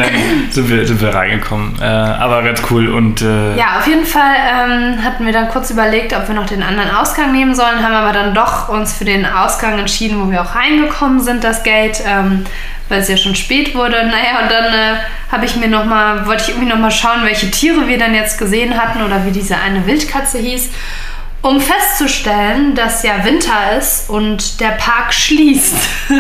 sind wir, sind wir reingekommen. Äh, aber ganz cool. Und, äh, ja, auf jeden Fall ähm, hatten wir dann kurz überlegt, ob wir noch den anderen Ausgang nehmen sollen, haben aber dann doch uns für den Ausgang entschieden, wo wir auch reingekommen sind, das Gate. Ähm, weil es ja schon spät wurde. Naja, und dann äh, habe ich mir noch mal, wollte ich irgendwie noch mal schauen, welche Tiere wir dann jetzt gesehen hatten oder wie diese eine Wildkatze hieß, um festzustellen, dass ja Winter ist und der Park schließt.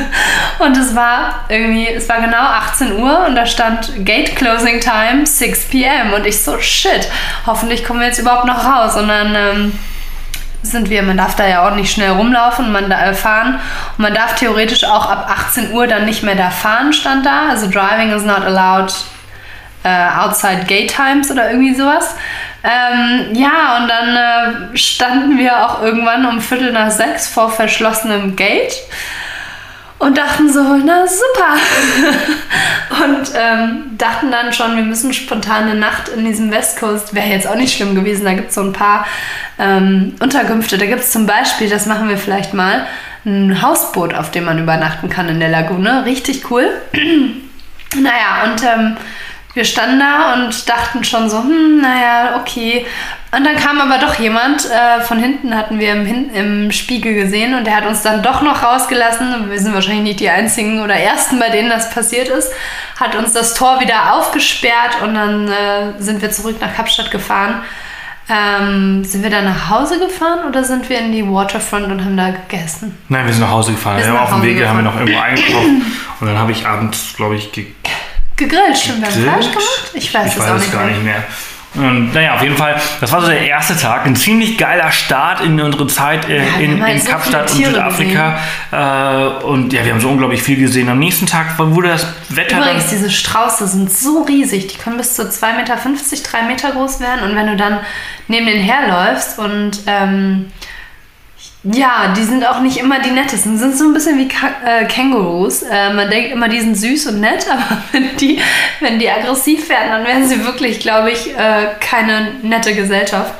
[LAUGHS] und es war irgendwie, es war genau 18 Uhr und da stand Gate Closing Time 6 p.m. und ich so, shit, hoffentlich kommen wir jetzt überhaupt noch raus. Und dann ähm, sind wir, man darf da ja auch nicht schnell rumlaufen, man da äh, fahren und man darf theoretisch auch ab 18 Uhr dann nicht mehr da fahren, stand da. Also driving is not allowed uh, outside gate times oder irgendwie sowas. Ähm, ja, und dann äh, standen wir auch irgendwann um Viertel nach sechs vor verschlossenem Gate und dachten so, na super. [LAUGHS] und ähm, dachten dann schon, wir müssen spontan eine Nacht in diesem West Coast, wäre jetzt auch nicht schlimm gewesen. Da gibt es so ein paar ähm, Unterkünfte. Da gibt es zum Beispiel, das machen wir vielleicht mal, ein Hausboot, auf dem man übernachten kann in der Lagune. Richtig cool. [CLEARS THROAT] naja, und ähm, wir standen da und dachten schon so, hm, naja, okay. Und dann kam aber doch jemand, äh, von hinten hatten wir im, im, Spiegel gesehen und der hat uns dann doch noch rausgelassen. Wir sind wahrscheinlich nicht die einzigen oder ersten, bei denen das passiert ist. Hat uns das Tor wieder aufgesperrt und dann äh, sind wir zurück nach Kapstadt gefahren. Ähm, sind wir dann nach Hause gefahren oder sind wir in die Waterfront und haben da gegessen? Nein, wir sind nach Hause gefahren. Wir, wir haben auf dem Weg gefahren. haben wir noch irgendwo eingekauft und dann habe ich abends, glaube ich, gegessen [LAUGHS] Gegrillt, stimmt. Wir haben Fleisch gemacht? Ich weiß, ich es, weiß auch es gar nicht mehr. Und, naja, auf jeden Fall, das war so der erste Tag. Ein ziemlich geiler Start in unsere Zeit äh, ja, in, in so Kapstadt und Südafrika. Äh, und ja, wir haben so unglaublich viel gesehen. Am nächsten Tag wurde das Wetter. Übrigens, diese Strauße sind so riesig. Die können bis zu 2,50 Meter, 3 Meter groß werden. Und wenn du dann neben denen herläufst und ähm, ja, die sind auch nicht immer die nettesten. Sind so ein bisschen wie Ka äh, Kängurus. Äh, man denkt immer, die sind süß und nett, [LAUGHS] aber wenn die, wenn die aggressiv werden, dann werden sie wirklich, glaube ich, äh, keine nette Gesellschaft.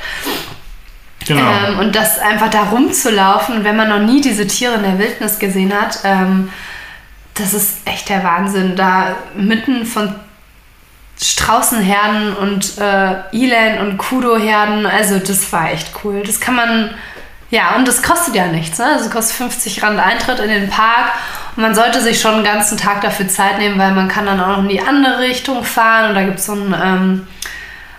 Genau. Ähm, und das einfach da rumzulaufen, wenn man noch nie diese Tiere in der Wildnis gesehen hat, ähm, das ist echt der Wahnsinn. Da mitten von Straußenherden und äh, Eland und Kudo-Herden, also das war echt cool. Das kann man ja, und das kostet ja nichts. Ne? Also kostet 50 Rand Eintritt in den Park. Und man sollte sich schon einen ganzen Tag dafür Zeit nehmen, weil man kann dann auch noch in die andere Richtung fahren. Und da gibt es so einen ähm,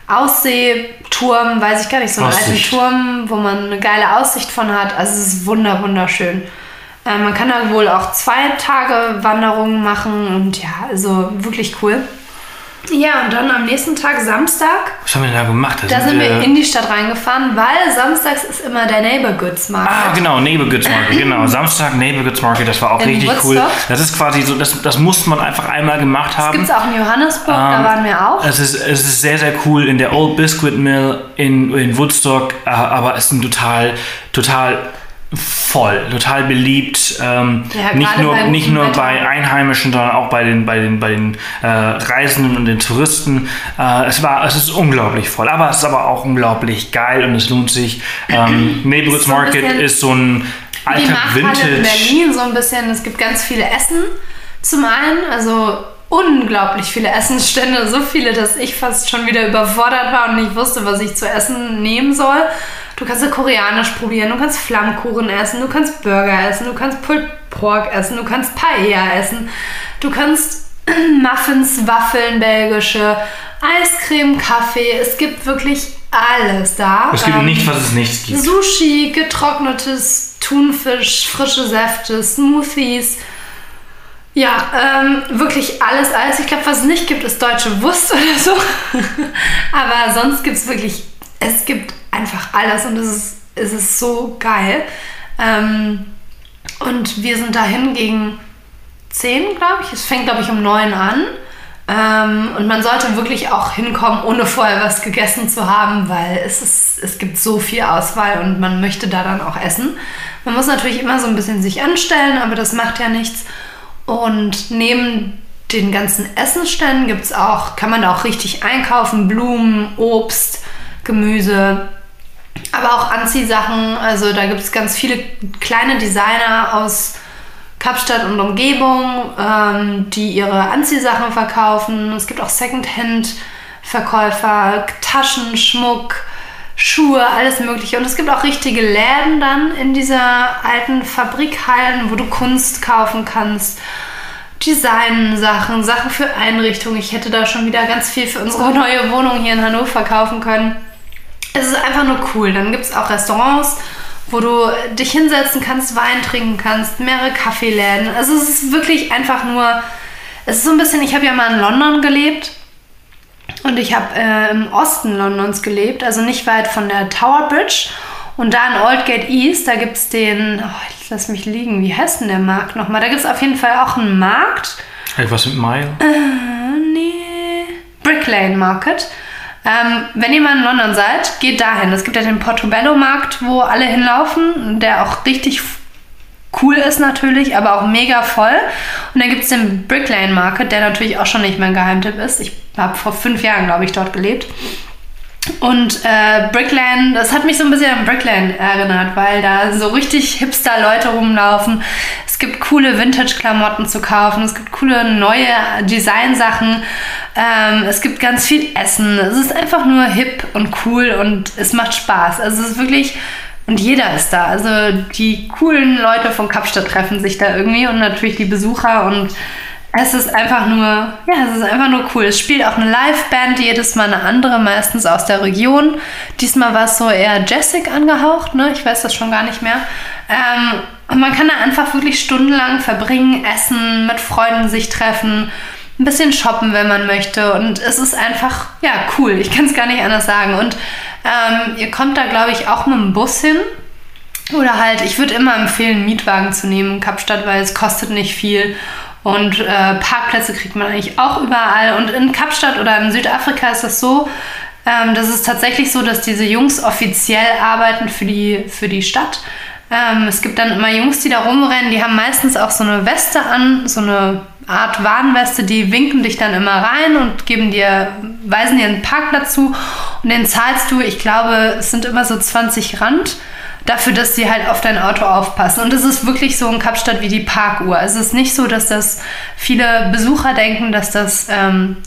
Aussehturm, weiß ich gar nicht, so einen Aussicht. alten Turm, wo man eine geile Aussicht von hat. Also es ist wunder, wunderschön. Äh, man kann da wohl auch zwei Tage Wanderungen machen und ja, also wirklich cool. Ja, und dann am nächsten Tag, Samstag. Was haben wir denn da gemacht? Da, da sind wir in die Stadt reingefahren, weil samstags ist immer der Neighbor Goods Market. Ah, genau, Neighbor Goods Market, genau. [LAUGHS] Samstag Neighbor Goods Market, das war auch in richtig Woodstock. cool. Das ist quasi so, das, das muss man einfach einmal gemacht haben. Das gibt es auch in Johannesburg, ähm, da waren wir auch. Es ist, es ist sehr, sehr cool in der Old Biscuit Mill in, in Woodstock, äh, aber es ist ein total, total voll, total beliebt. Ähm, ja, nicht nur, nicht nur bei Einheimischen, sondern auch bei den, bei den, bei den äh, Reisenden und den Touristen. Äh, es, war, es ist unglaublich voll, aber es ist aber auch unglaublich geil und es lohnt sich. Ähm, [CLEARS THROAT] Neighborhoods Market ist so ein alter Vintage. in Berlin so ein bisschen. Es gibt ganz viele Essen zum einen, also unglaublich viele Essensstände, so viele, dass ich fast schon wieder überfordert war und nicht wusste, was ich zu essen nehmen soll. Du kannst koreanisch probieren, du kannst Flammkuchen essen, du kannst Burger essen, du kannst Pulled Pork essen, du kannst Paella essen, du kannst [CLEARS THROAT] Muffins, Waffeln, belgische, Eiscreme, Kaffee. Es gibt wirklich alles da. Es gibt ähm, nichts, was es nicht gibt. Sushi, getrocknetes Thunfisch, frische Säfte, Smoothies. Ja, ähm, wirklich alles, alles. Ich glaube, was es nicht gibt, ist deutsche Wurst oder so. [LAUGHS] Aber sonst gibt es wirklich, es gibt einfach alles und es ist, es ist so geil. Ähm, und wir sind dahin gegen 10, glaube ich. Es fängt, glaube ich, um 9 an. Ähm, und man sollte wirklich auch hinkommen, ohne vorher was gegessen zu haben, weil es, ist, es gibt so viel Auswahl und man möchte da dann auch essen. Man muss natürlich immer so ein bisschen sich anstellen, aber das macht ja nichts. Und neben den ganzen Essensständen gibt es auch, kann man da auch richtig einkaufen, Blumen, Obst, Gemüse, aber auch Anziehsachen. Also da gibt es ganz viele kleine Designer aus Kapstadt und Umgebung, ähm, die ihre Anziehsachen verkaufen. Es gibt auch Secondhand-Verkäufer, Taschen, Schmuck, Schuhe, alles Mögliche. Und es gibt auch richtige Läden dann in dieser alten Fabrikhallen, wo du Kunst kaufen kannst. Design-Sachen, Sachen für Einrichtungen. Ich hätte da schon wieder ganz viel für unsere [LAUGHS] neue Wohnung hier in Hannover kaufen können. Es ist einfach nur cool. Dann gibt es auch Restaurants wo du dich hinsetzen kannst, Wein trinken kannst, mehrere Kaffeeläden. Also es ist wirklich einfach nur, es ist so ein bisschen, ich habe ja mal in London gelebt und ich habe äh, im Osten Londons gelebt, also nicht weit von der Tower Bridge. Und da in Aldgate East, da gibt es den, oh, lass mich liegen, wie heißt denn der Markt nochmal? Da gibt es auf jeden Fall auch einen Markt. Etwas mit Mile? Äh, nee. Brick Lane Market. Ähm, wenn ihr mal in London seid, geht dahin. Es gibt ja den Portobello-Markt, wo alle hinlaufen, der auch richtig cool ist natürlich, aber auch mega voll. Und dann gibt es den Brick Lane Market, der natürlich auch schon nicht mehr ein Geheimtipp ist. Ich habe vor fünf Jahren, glaube ich, dort gelebt. Und äh, Brickland, das hat mich so ein bisschen an Brickland erinnert, weil da so richtig hipster Leute rumlaufen. Es gibt coole Vintage-Klamotten zu kaufen, es gibt coole neue Designsachen, ähm, es gibt ganz viel Essen. Es ist einfach nur hip und cool und es macht Spaß. Also es ist wirklich, und jeder ist da. Also die coolen Leute von Kapstadt treffen sich da irgendwie und natürlich die Besucher und es ist einfach nur, ja, es ist einfach nur cool. Es spielt auch eine Liveband, jedes Mal eine andere, meistens aus der Region. Diesmal war es so eher Jessic angehaucht, ne? Ich weiß das schon gar nicht mehr. Ähm, und man kann da einfach wirklich stundenlang verbringen, essen, mit Freunden sich treffen, ein bisschen shoppen, wenn man möchte. Und es ist einfach, ja, cool. Ich kann es gar nicht anders sagen. Und ähm, ihr kommt da, glaube ich, auch mit dem Bus hin. Oder halt, ich würde immer empfehlen, einen Mietwagen zu nehmen in Kapstadt, weil es kostet nicht viel. Und äh, Parkplätze kriegt man eigentlich auch überall. Und in Kapstadt oder in Südafrika ist das so, ähm, das ist tatsächlich so, dass diese Jungs offiziell arbeiten für die, für die Stadt. Ähm, es gibt dann immer Jungs, die da rumrennen, die haben meistens auch so eine Weste an, so eine Art Warnweste, die winken dich dann immer rein und geben dir, weisen dir einen Parkplatz zu und den zahlst du, ich glaube, es sind immer so 20 Rand dafür, dass sie halt auf dein Auto aufpassen. Und es ist wirklich so in Kapstadt wie die Parkuhr. Es ist nicht so, dass das viele Besucher denken, dass das, ähm,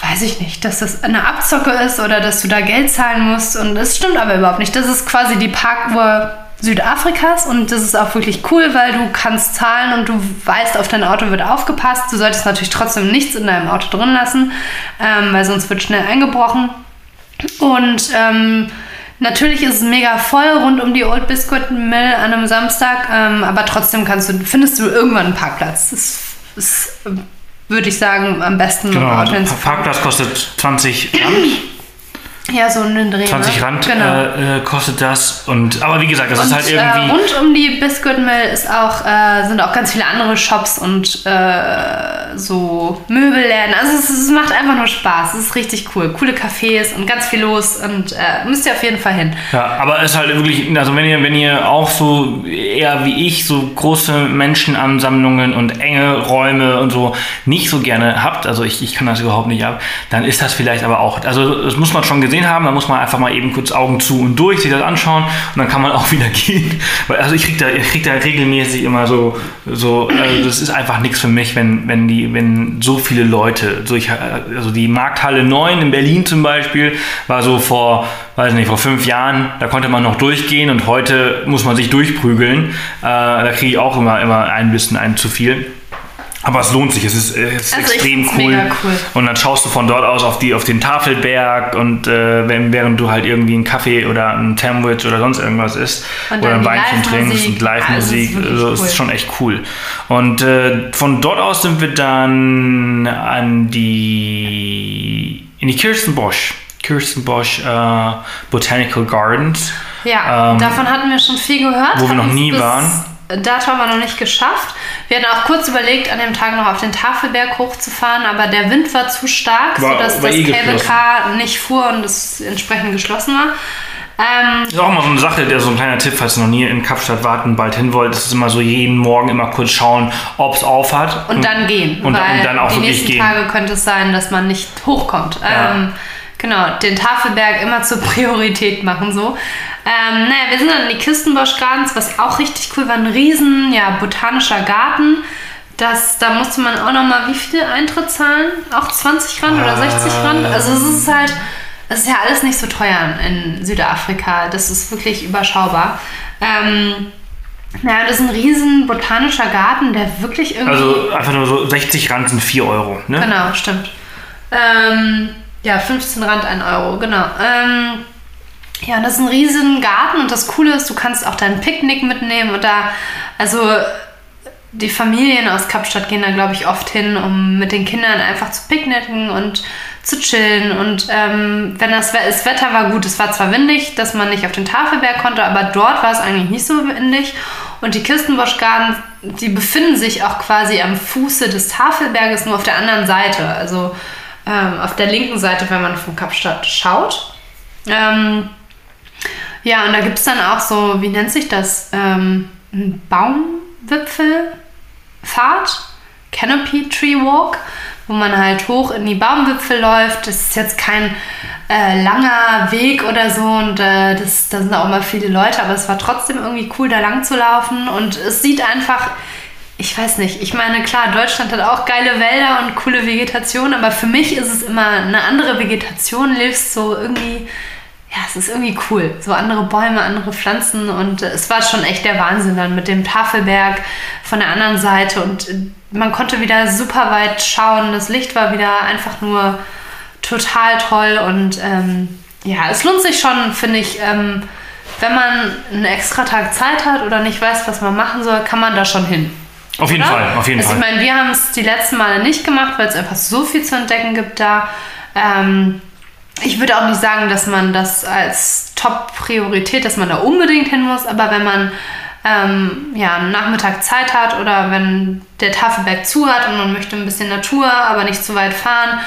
weiß ich nicht, dass das eine Abzocke ist oder dass du da Geld zahlen musst. Und das stimmt aber überhaupt nicht. Das ist quasi die Parkuhr Südafrikas und das ist auch wirklich cool, weil du kannst zahlen und du weißt, auf dein Auto wird aufgepasst. Du solltest natürlich trotzdem nichts in deinem Auto drin lassen, ähm, weil sonst wird schnell eingebrochen. Und ähm, Natürlich ist es mega voll rund um die Old Biscuit Mill an einem Samstag, ähm, aber trotzdem kannst du, findest du irgendwann einen Parkplatz. Das ist, würde ich sagen, am besten. Genau, also Parkplatz kostet 20 Rand. Ja, so einen Dreh. 20 ne? Rand genau. äh, kostet das. Und, aber wie gesagt, das und, ist halt irgendwie. Äh, rund um die Biscuit Mill ist auch, äh, sind auch ganz viele andere Shops und äh, so Möbelläden. Also es, es, macht einfach nur Spaß. Es ist richtig cool. Coole Cafés und ganz viel los und äh, müsst ihr auf jeden Fall hin. Ja, aber es ist halt wirklich, also wenn ihr, wenn ihr auch so eher wie ich so große Menschenansammlungen und enge Räume und so nicht so gerne habt, also ich, ich kann das überhaupt nicht ab, dann ist das vielleicht aber auch, also das muss man schon gesehen gesehen haben, dann muss man einfach mal eben kurz Augen zu und durch, sich das anschauen und dann kann man [LAUGHS] auch wieder gehen. Also ich kriege da, krieg da regelmäßig immer so, so also das ist einfach nichts für mich, wenn, wenn, die, wenn so viele Leute, so ich, also die Markthalle 9 in Berlin zum Beispiel, war so vor, weiß nicht, vor fünf Jahren, da konnte man noch durchgehen und heute muss man sich durchprügeln. Äh, da kriege ich auch immer, immer ein bisschen ein zu viel. Aber es lohnt sich, es ist, es ist also extrem cool. cool. Und dann schaust du von dort aus auf, die, auf den Tafelberg und äh, während du halt irgendwie einen Kaffee oder ein Sandwich oder sonst irgendwas isst oder ein Weinchen trinkst und Live-Musik, also, also cool. ist schon echt cool. Und äh, von dort aus sind wir dann an die in die Kirstenbosch. Kirstenbosch äh, Botanical Gardens. Ja, ähm, davon hatten wir schon viel gehört. Wo wir noch nie waren dato aber noch nicht geschafft. Wir hatten auch kurz überlegt, an dem Tag noch auf den Tafelberg hochzufahren, aber der Wind war zu stark, War- sodass war das eh. Car nicht fuhr und es entsprechend geschlossen war. Ähm, Das ist auch mal so eine Sache, der so ein kleiner Tipp, falls ihr noch nie in Kapstadt warten, bald hin wollt, ist es immer so jeden Morgen immer kurz schauen, ob es auf hat. und dann gehen. Und, weil und dann auch die wirklich nächsten gehen. Tage könnte es sein, dass man nicht hochkommt. Ja. Ähm, genau, den Tafelberg immer zur Priorität machen so. Ähm, naja, wir sind dann in die Kistenbosch Gardens, was auch richtig cool war. Ein riesen ja, botanischer Garten. Das, da musste man auch nochmal wie viel Eintritt zahlen? Auch 20 Rand oder 60 Rand? Also es ist halt, es ist ja alles nicht so teuer in Südafrika. Das ist wirklich überschaubar. Ähm, naja, das ist ein riesen botanischer Garten, der wirklich irgendwie... Also einfach nur so 60 Rand sind 4 Euro. Ne? Genau, stimmt. Ähm, ja, 15 Rand, 1 Euro, genau. Ähm, ja, das ist ein riesen Garten und das Coole ist, du kannst auch dein Picknick mitnehmen und da, also die Familien aus Kapstadt gehen da, glaube ich, oft hin, um mit den Kindern einfach zu picknicken und zu chillen. Und ähm, wenn das, das Wetter war gut, es war zwar windig, dass man nicht auf den Tafelberg konnte, aber dort war es eigentlich nicht so windig. Und die Kistenbosch Gardens, die befinden sich auch quasi am Fuße des Tafelberges, nur auf der anderen Seite. Also ähm, auf der linken Seite, wenn man von Kapstadt schaut. Ähm, ja, und da gibt es dann auch so, wie nennt sich das? Ähm, ein Baumwipfelfahrt, Canopy Tree Walk, wo man halt hoch in die Baumwipfel läuft. Das ist jetzt kein äh, langer Weg oder so und äh, das, da sind auch mal viele Leute, aber es war trotzdem irgendwie cool, da lang zu laufen und es sieht einfach. Ich weiß nicht, ich meine, klar, Deutschland hat auch geile Wälder und coole Vegetation, aber für mich ist es immer eine andere Vegetation, lebst so irgendwie ja, es ist irgendwie cool. So andere Bäume, andere Pflanzen und äh, es war schon echt der Wahnsinn dann mit dem Tafelberg von der anderen Seite und äh, man konnte wieder super weit schauen. Das Licht war wieder einfach nur total toll und ähm, ja, es lohnt sich schon, finde ich, ähm, wenn man einen extra Tag Zeit hat oder nicht weiß, was man machen soll, kann man da schon hin. Auf jeden oder? Fall, auf jeden also Fall. ich meine, wir haben es die letzten Male nicht gemacht, weil es einfach so viel zu entdecken gibt da. Ähm, ich würde auch nicht sagen, dass man das als Top-Priorität, dass man da unbedingt hin muss, aber wenn man ähm, ja, einen Nachmittag Zeit hat oder wenn der Tafelberg zu hat und man möchte ein bisschen Natur, aber nicht zu weit fahren,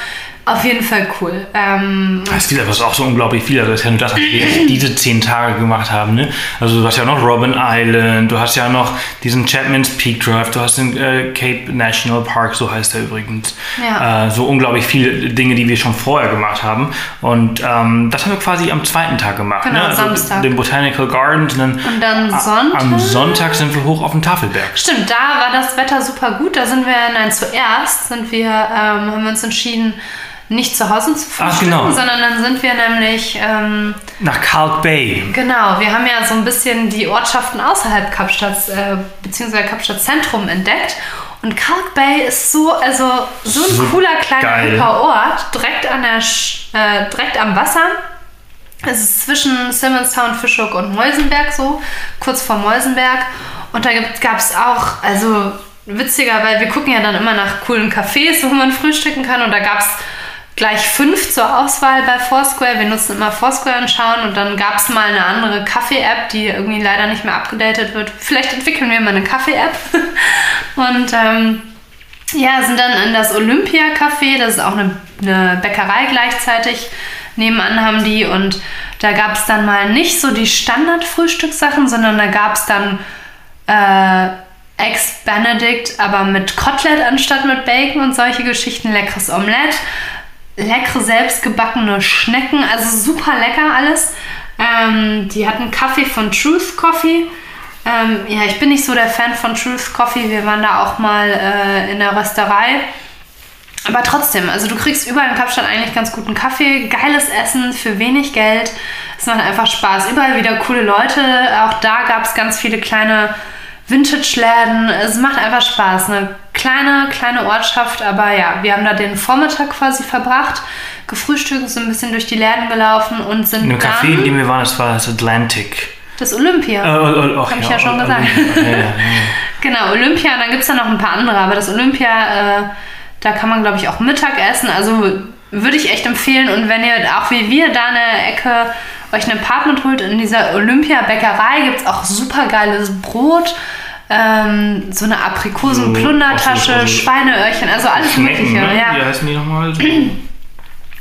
auf jeden Fall cool. Ähm, Es gibt aber auch so unglaublich viel. Also das ist ja nur das, was wir diese zehn Tage gemacht haben. Ne? Also du hast ja noch Robin Island, du hast ja noch diesen Chapman's Peak Drive, du hast den äh, Cape National Park, so heißt er übrigens. Ja. Äh, so unglaublich viele Dinge, die wir schon vorher gemacht haben. Und ähm, das haben wir quasi am zweiten Tag gemacht. Genau, ne? also Samstag. Den Botanical Gardens. Und dann, Und dann Sonntag? Am Sonntag sind wir hoch auf den Tafelberg. Stimmt, da war das Wetter super gut. Da sind wir, nein, zuerst sind wir, ähm, haben wir uns entschieden, nicht zu Hause zu Ach, frühstücken, genau. sondern dann sind wir nämlich, ähm, Nach Kalk Bay. genau, wir haben ja so ein bisschen die Ortschaften außerhalb Kapstadts, äh, beziehungsweise Kapstadt Zentrum entdeckt. Und Kalk Bay ist so, also so ein So cooler kleiner geil. hipper Ort, direkt an der, Sch äh, direkt am Wasser. Es ist zwischen Simonstown, Fischhoek und Meusenberg so, kurz vor Meusenberg. Und da gab es auch, also witziger, weil wir gucken ja dann immer nach coolen Cafés, wo man frühstücken kann. Und da gab es gleich fünf zur Auswahl bei Foursquare. Wir nutzen immer Foursquare und schauen. Und dann gab es mal eine andere Kaffee-App, die irgendwie leider nicht mehr abgedatet wird. Vielleicht entwickeln wir mal eine Kaffee-App. [LAUGHS] und ähm, ja, sind dann in das Olympia-Café, das ist auch eine, eine Bäckerei gleichzeitig. Nebenan haben die und da gab es dann mal nicht so die Standard-Frühstückssachen, sondern da gab es dann äh, Eggs Benedict, aber mit Kotelett anstatt mit Bacon und solche Geschichten. Leckeres Omelette, leckere selbstgebackene Schnecken, also super lecker alles. Ähm, die hatten Kaffee von Truth Coffee. Ähm, ja, ich bin nicht so der Fan von Truth Coffee. Wir waren da auch mal äh, in der Rösterei. Aber trotzdem, also du kriegst überall in Kapstadt eigentlich ganz guten Kaffee, geiles Essen für wenig Geld. Es macht einfach Spaß. Überall wieder coole Leute. Auch da gab es ganz viele kleine Vintage-Läden. Es macht einfach Spaß. Eine kleine, kleine Ortschaft, aber ja, wir haben da den Vormittag quasi verbracht, gefrühstückt, sind ein bisschen durch die Läden gelaufen und sind In dem dann Café, in dem wir waren, das war das Atlantic. das Olympia. Äh, äh, ach Hab ich ja schon äh, gesagt. äh, ja, ja, ja. [LAUGHS] Genau, Olympia, und dann gibt es da noch ein paar andere, aber das Olympia, äh, da kann man, glaube ich, auch Mittag essen. Also würde ich echt empfehlen. Und wenn ihr auch wie wir da in der Ecke euch ein Apartment holt, in dieser Olympia-Bäckerei gibt es auch super geiles Brot. Ähm, so eine Aprikosen-Plundertasche, also- Schweineöhrchen, also alles Schnecken, Mögliche. ne? Ja. Wie heißen die nochmal?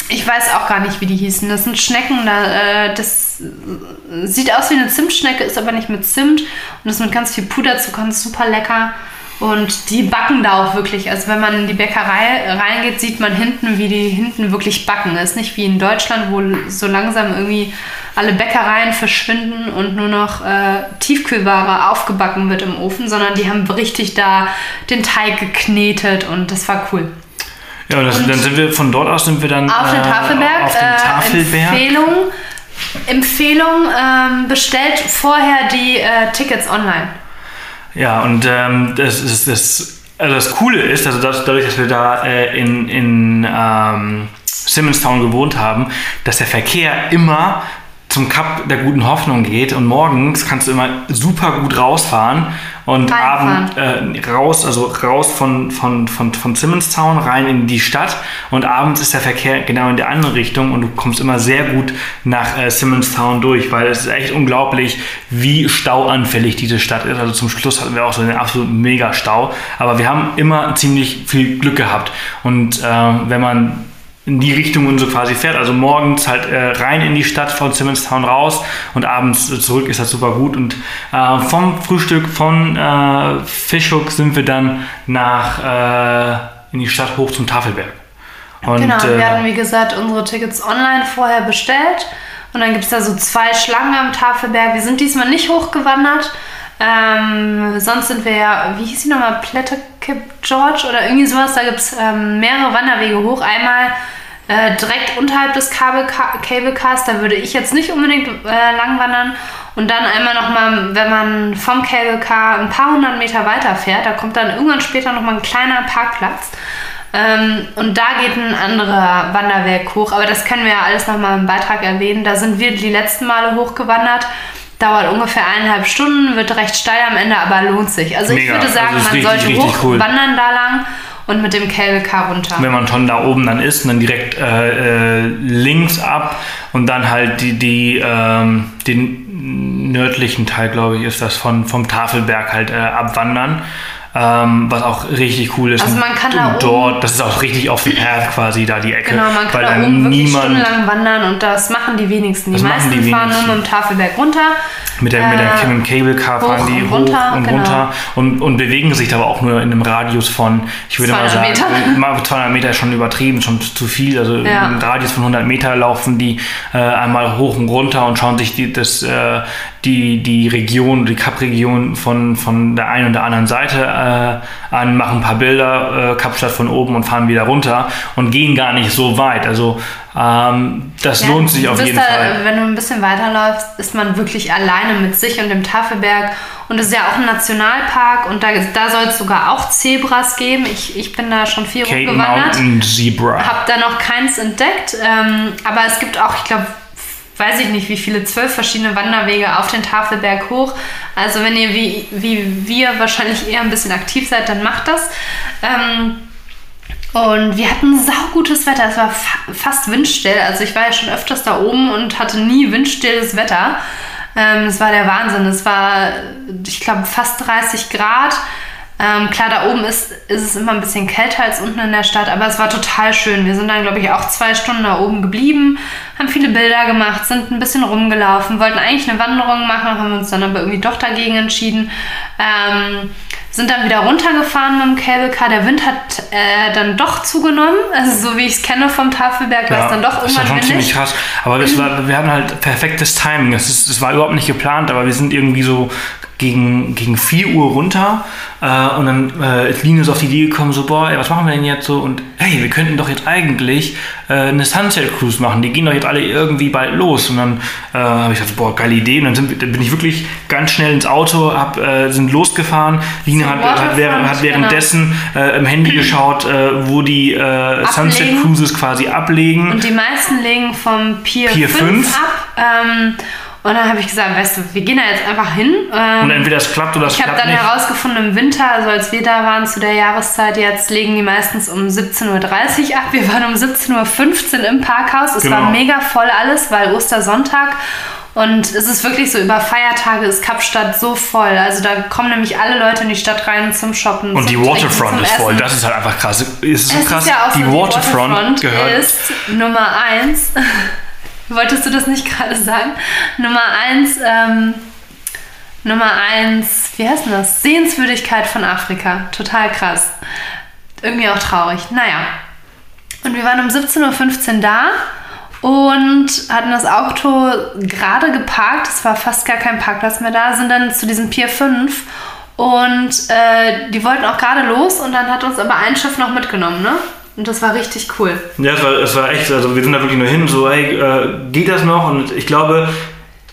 Ich weiß auch gar nicht, wie die hießen. Das sind Schnecken, da, äh, das äh, sieht aus wie eine Zimtschnecke, ist aber nicht mit Zimt und ist mit ganz viel Puderzucker und ist super lecker. Und die backen da auch wirklich. Also wenn man in die Bäckerei reingeht, sieht man hinten, wie die hinten wirklich backen. Das ist nicht wie in Deutschland, wo so langsam irgendwie alle Bäckereien verschwinden und nur noch äh, Tiefkühlware aufgebacken wird im Ofen, sondern die haben richtig da den Teig geknetet und das war cool. Ja, das, dann sind wir von dort aus sind wir dann Auf den äh, Tafelberg. Auf den äh, Tafelberg. Empfehlung, Empfehlung ähm, bestellt vorher die äh, Tickets online. Ja, und ähm, das ist das, also das Coole ist, also das, dadurch, dass wir da äh, in, in ähm, Simonstown gewohnt haben, dass der Verkehr immer zum Kap der guten Hoffnung geht und morgens kannst du immer super gut rausfahren und Reinfahren. abend äh, raus, also raus von, von, von, von Simonstown rein in die Stadt und abends ist der Verkehr genau in der andere Richtung und du kommst immer sehr gut nach äh, Simonstown durch, weil es ist echt unglaublich, wie stauanfällig diese Stadt ist. Also zum Schluss hatten wir auch so einen absoluten Mega-Stau, aber wir haben immer ziemlich viel Glück gehabt und äh, wenn man in die Richtung und so quasi fährt. Also morgens halt äh, rein in die Stadt von Simonstown raus und abends äh, zurück ist das super gut. Und äh, vom Frühstück von äh, Fischhook sind wir dann nach äh, in die Stadt hoch zum Tafelberg. Und, Genau, äh, wir hatten wie gesagt unsere Tickets online vorher bestellt und dann gibt es da so zwei Schlangen am Tafelberg. Wir sind diesmal nicht hochgewandert. Ähm, sonst sind wir ja, wie hieß die nochmal, Plettekip George oder irgendwie sowas. Da gibt es ähm, mehrere Wanderwege hoch. Einmal äh, direkt unterhalb des Cable Cable Cars, da würde ich jetzt nicht unbedingt äh, lang wandern. Und dann einmal nochmal, wenn man vom Cable Car ein paar hundert Meter weiter fährt, da kommt dann irgendwann später nochmal ein kleiner Parkplatz. Ähm, und da geht ein anderer Wanderweg hoch, aber das können wir ja alles nochmal im Beitrag erwähnen. Da sind wir die letzten Male hochgewandert. Dauert ungefähr eineinhalb Stunden, wird recht steil am Ende, aber lohnt sich. Also ich Mega. würde sagen, Also man richtig, sollte richtig cool. hochwandern da lang und mit dem Car runter. wenn man schon da oben dann ist, dann direkt äh, äh, links ab und dann halt die, die ähm, den nördlichen Teil, glaube ich, ist das von, vom Tafelberg halt äh, abwandern. Ähm, was auch richtig cool ist. Also man kann und, da und dort, das ist auch richtig offen Path quasi da die Ecke. Genau, man kann weil da oben wirklich niemand stundenlang wandern und das machen die wenigsten. Die meisten die fahren wenigsten. nur mit dem Tafelberg runter. mit der, mit der Äh, mit dem Cable Car fahren die und hoch runter, und genau. runter und, und bewegen sich aber auch nur in einem Radius von, ich würde mal 200 sagen, Meter. [LAUGHS] mal 200 Meter ist schon übertrieben, schon zu viel. Also Ja. im Radius von 100 Meter laufen die äh, einmal hoch und runter und schauen sich die, das, äh, die, die Region, die Kap-Region von, von der einen und der anderen Seite äh, an, machen ein paar Bilder, äh, Kapstadt von oben und fahren wieder runter und gehen gar nicht so weit. Also ähm, das Ja, lohnt sich auf jeden da, Fall. Wenn du ein bisschen weiterläufst, ist man wirklich alleine mit sich und dem Tafelberg. Und es ist ja auch ein Nationalpark und da, da soll es sogar auch Zebras geben. Ich, ich bin da schon viel Cape rumgewandert. Mountain Zebra. Habe da noch keins entdeckt, ähm, aber es gibt auch, ich glaube, weiß ich nicht, wie viele, zwölf verschiedene Wanderwege auf den Tafelberg hoch. Also wenn ihr wie, wie wir wahrscheinlich eher ein bisschen aktiv seid, dann macht das. Ähm, und wir hatten saugutes Wetter. Es war fa fast windstill. Also ich war ja schon öfters da oben und hatte nie windstilles Wetter. Ähm, es war der Wahnsinn. Es war, ich glaube, fast 30 Grad. Ähm, klar, da oben ist, ist es immer ein bisschen kälter als unten in der Stadt, aber es war total schön. Wir sind dann, glaube ich, auch zwei Stunden da oben geblieben, haben viele Bilder gemacht, sind ein bisschen rumgelaufen, wollten eigentlich eine Wanderung machen, haben uns dann aber irgendwie doch dagegen entschieden. Ähm, sind dann wieder runtergefahren mit dem Cable Car. Der Wind hat äh, dann doch zugenommen. Also so wie ich es kenne vom Tafelberg, war es dann doch das war irgendwann schon ziemlich windig. krass. Aber das war, [CLEARS THROAT] wir hatten halt perfektes Timing. Es ist- war überhaupt nicht geplant, aber wir sind irgendwie so gegen, gegen 4 Uhr runter und dann äh, ist Linus auf die Idee gekommen, so, boah, ey, was machen wir denn jetzt so? Und hey, wir könnten doch jetzt eigentlich äh, eine Sunset Cruise machen. Die gehen doch jetzt alle irgendwie bald los. Und dann äh, habe ich gesagt, boah, geile Idee. Und dann, sind, dann bin ich wirklich ganz schnell ins Auto, hab, äh, sind losgefahren. Zum hat, hat, während, hat währenddessen äh, im Handy [CLEARS THROAT] geschaut, äh, wo die äh, Sunset. Cruises quasi ablegen. Und die meisten legen vom Pier, Pier 5, fünf. ab. Ähm, Und dann habe ich gesagt, weißt du, wir gehen da jetzt einfach hin. Ähm, Und entweder es klappt oder es ich habe klappt dann nicht. herausgefunden, im Winter, also als wir da waren zu der Jahreszeit, jetzt legen die meistens um 17.30 Uhr ab. Wir waren um 17.15 Uhr im Parkhaus. Es Genau. war mega voll alles, weil Ostersonntag. Und es ist wirklich so, über Feiertage ist Kapstadt so voll. Also da kommen nämlich alle Leute in die Stadt rein zum Shoppen. Und zum die Trinken, Waterfront zum ist voll. Essen. Das ist halt einfach krass. Es ist so Es krass. ist ja auch die, so, Waterfront gehört. ist Nummer eins. [LAUGHS] Wolltest du das nicht gerade sagen? Nummer eins, ähm, Nummer eins, wie heißt denn das? Sehenswürdigkeit von Afrika. Total krass. Irgendwie auch traurig. Naja. Und wir waren um 17.15 Uhr da und hatten das Auto gerade geparkt. Es war fast gar kein Parkplatz mehr da, sind dann zu diesem Pier 5 und äh, die wollten auch gerade los und dann hat uns aber ein Schiff noch mitgenommen, ne? Und das war richtig cool. Ja, es war, es war echt, also wir sind da wirklich nur hin, so, hey, äh, geht das noch? Und ich glaube,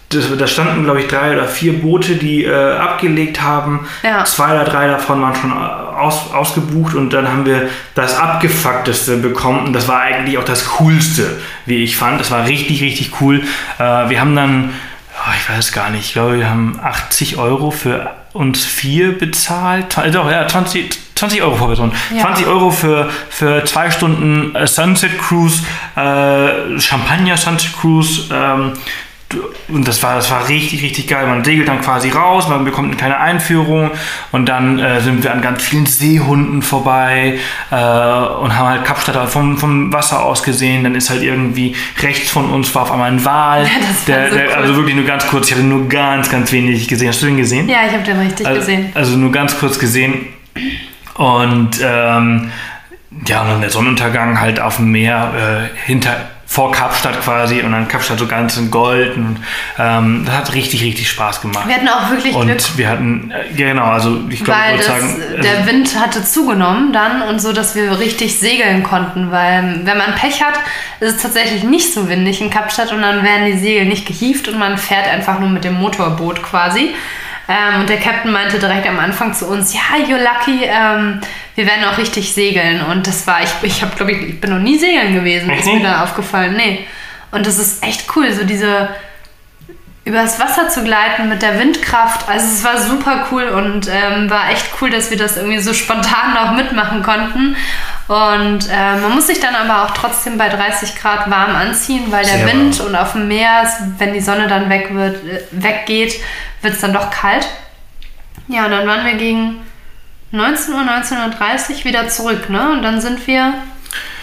das, da standen, glaube ich, drei oder vier Boote, die äh, abgelegt haben. Ja. Zwei oder drei davon waren schon aus, ausgebucht und dann haben wir das Abgefuckteste bekommen und das war eigentlich auch das Coolste, wie ich fand. Das war richtig, richtig cool. Äh, wir haben dann, ich weiß gar nicht, ich glaube, wir haben 80 Euro für uns vier bezahlt. Doch, ja, 20, 20 Euro pro Person. Ja. 20 Euro für, für zwei Stunden äh, Sunset Cruise, äh, Champagner Sunset Cruise. Ähm, und das war, das war richtig, richtig geil. Man segelt dann quasi raus, man bekommt eine kleine Einführung und dann äh, sind wir an ganz vielen Seehunden vorbei äh, und haben halt Kapstadt vom, vom Wasser aus gesehen. Dann ist halt irgendwie rechts von uns war auf einmal ein Wal. [LAUGHS] war der, so der, cool. Also wirklich nur ganz kurz, ich hatte nur ganz, ganz wenig gesehen. Hast du den gesehen? Ja, ich habe den richtig Also, gesehen. also nur ganz kurz gesehen. Und ähm, ja, und dann der Sonnenuntergang halt auf dem Meer äh, hinter vor Kapstadt quasi und dann Kapstadt so ganz in Gold. Und, ähm, das hat richtig, richtig Spaß gemacht. Wir hatten auch wirklich Und Glück, wir hatten, äh, genau, also ich glaube, weil ich würde sagen, also, der Wind hatte zugenommen dann und so, dass wir richtig segeln konnten. Weil wenn man Pech hat, ist es tatsächlich nicht so windig in Kapstadt und dann werden die Segel nicht gehievt und man fährt einfach nur mit dem Motorboot quasi. Ähm, und der Captain meinte direkt am Anfang zu uns, ja, you're lucky, ähm, wir werden auch richtig segeln. Und das war, ich, ich habe, glaube ich, ich bin noch nie segeln gewesen, ist mir da aufgefallen. Nee. Und das ist echt cool, so diese übers Wasser zu gleiten mit der Windkraft. Also es war super cool und ähm, war echt cool, dass wir das irgendwie so spontan noch mitmachen konnten. Und äh, man muss sich dann aber auch trotzdem bei 30 Grad warm anziehen, weil der Sehr Wind und auf dem Meer, wenn die Sonne dann weg wird, äh, weggeht, wird es dann doch kalt. Ja, und dann waren wir gegen 19 Uhr, 19.30 Uhr wieder zurück, ne? Und dann sind wir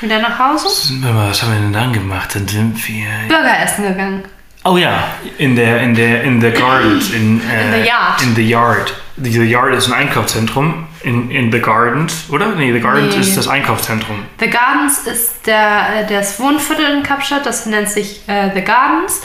wieder nach Hause, was haben wir denn dann gemacht? Dann sind wir. Burger essen gegangen. Oh ja, in der, in der, in the Gardens. [CLEARS THROAT] In, äh, In the Yard. In the Yard. The Yard ist ein Einkaufszentrum. In, in the Gardens, oder? Nee, the Gardens Nee. ist das Einkaufszentrum. The Gardens ist der, äh, das Wohnviertel in Kapstadt, das nennt sich äh, The Gardens.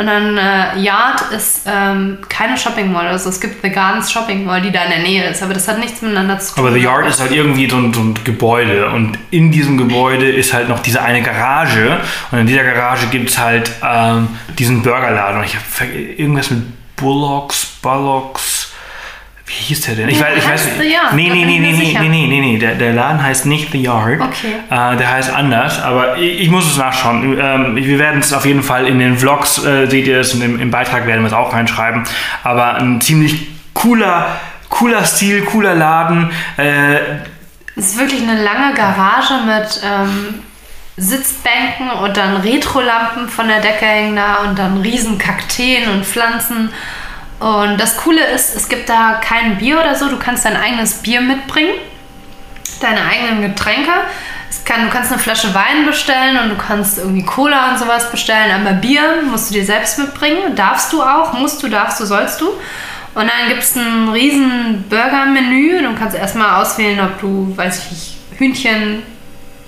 Und dann äh, Yard ist ähm, keine Shopping Mall. Also es gibt The Gardens Shopping Mall, die da in der Nähe ist, aber das hat nichts miteinander zu tun. Aber The Yard ist halt irgendwie so ein, so ein Gebäude und in diesem Gebäude ist halt noch diese eine Garage und in dieser Garage gibt es halt ähm, diesen Burgerladen und ich habe irgendwas mit Bullocks, Bullocks, wie hieß der denn? Ich weiß, ich weiß The Yard, Nee, nee, nee, nee, nee, nee, nee, nee, nee, der, der Laden heißt nicht The Yard. Okay. Äh, der heißt anders, aber ich, ich muss es nachschauen. Ähm, wir werden es auf jeden Fall in den Vlogs, äh, seht ihr es, und im, im Beitrag werden wir es auch reinschreiben. Aber ein ziemlich cooler, cooler Stil, cooler Laden. Äh, Es ist wirklich eine lange Garage mit ähm, Sitzbänken und dann Retrolampen von der Decke hängen da und dann riesen Kakteen und Pflanzen. Und das Coole ist, es gibt da kein Bier oder so. Du kannst dein eigenes Bier mitbringen, deine eigenen Getränke. Kann, du kannst eine Flasche Wein bestellen und du kannst irgendwie Cola und sowas bestellen, aber Bier musst du dir selbst mitbringen. Darfst du auch, musst du, darfst du, sollst du. Und dann gibt es ein riesen Burger-Menü. Du kannst erstmal auswählen, ob du, weiß ich nicht, Hühnchen,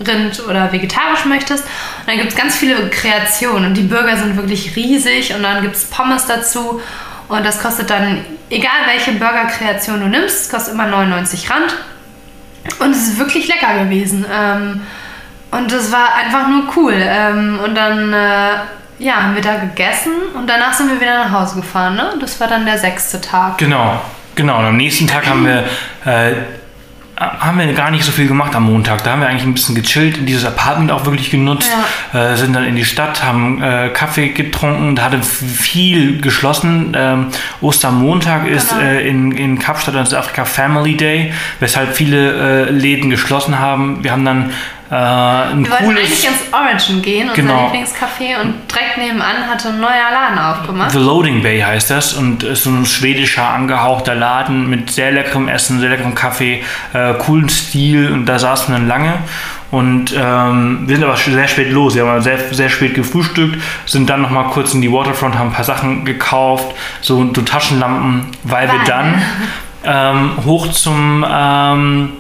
Rind oder vegetarisch möchtest. Und dann gibt es ganz viele Kreationen und die Burger sind wirklich riesig und dann gibt es Pommes dazu. Und das kostet dann, egal welche Burger-Kreation du nimmst, es kostet immer 99 Rand. Und es ist wirklich lecker gewesen. Ähm, und es war einfach nur cool. Ähm, und dann äh, ja, haben wir da gegessen und danach sind wir wieder nach Hause gefahren. Ne? Das war dann der sechste Tag. genau, genau. Und am nächsten Tag haben wir äh, haben wir gar nicht so viel gemacht am Montag. Da haben wir eigentlich ein bisschen gechillt, dieses Apartment auch wirklich genutzt, ja. äh, sind dann in die Stadt, haben äh, Kaffee getrunken, da hatte viel geschlossen. Ähm, Ostermontag ist genau. äh, in, in Kapstadt in Südafrika Family Day, weshalb viele äh, Läden geschlossen haben. Wir haben dann äh, ein wir wollten eigentlich ins Origin gehen, unser genau. Lieblingscafé, und direkt nebenan hatte ein neuer Laden aufgemacht. The Loading Bay heißt das und ist so ein schwedischer angehauchter Laden mit sehr leckerem Essen, sehr leckerem Kaffee, äh, coolen Stil und da saßen wir dann lange. Und ähm, wir sind aber sehr spät los. Wir haben sehr, sehr spät gefrühstückt, sind dann nochmal kurz in die Waterfront, haben ein paar Sachen gekauft, so, so Taschenlampen, weil Nein. wir dann ähm, hoch zum ähm,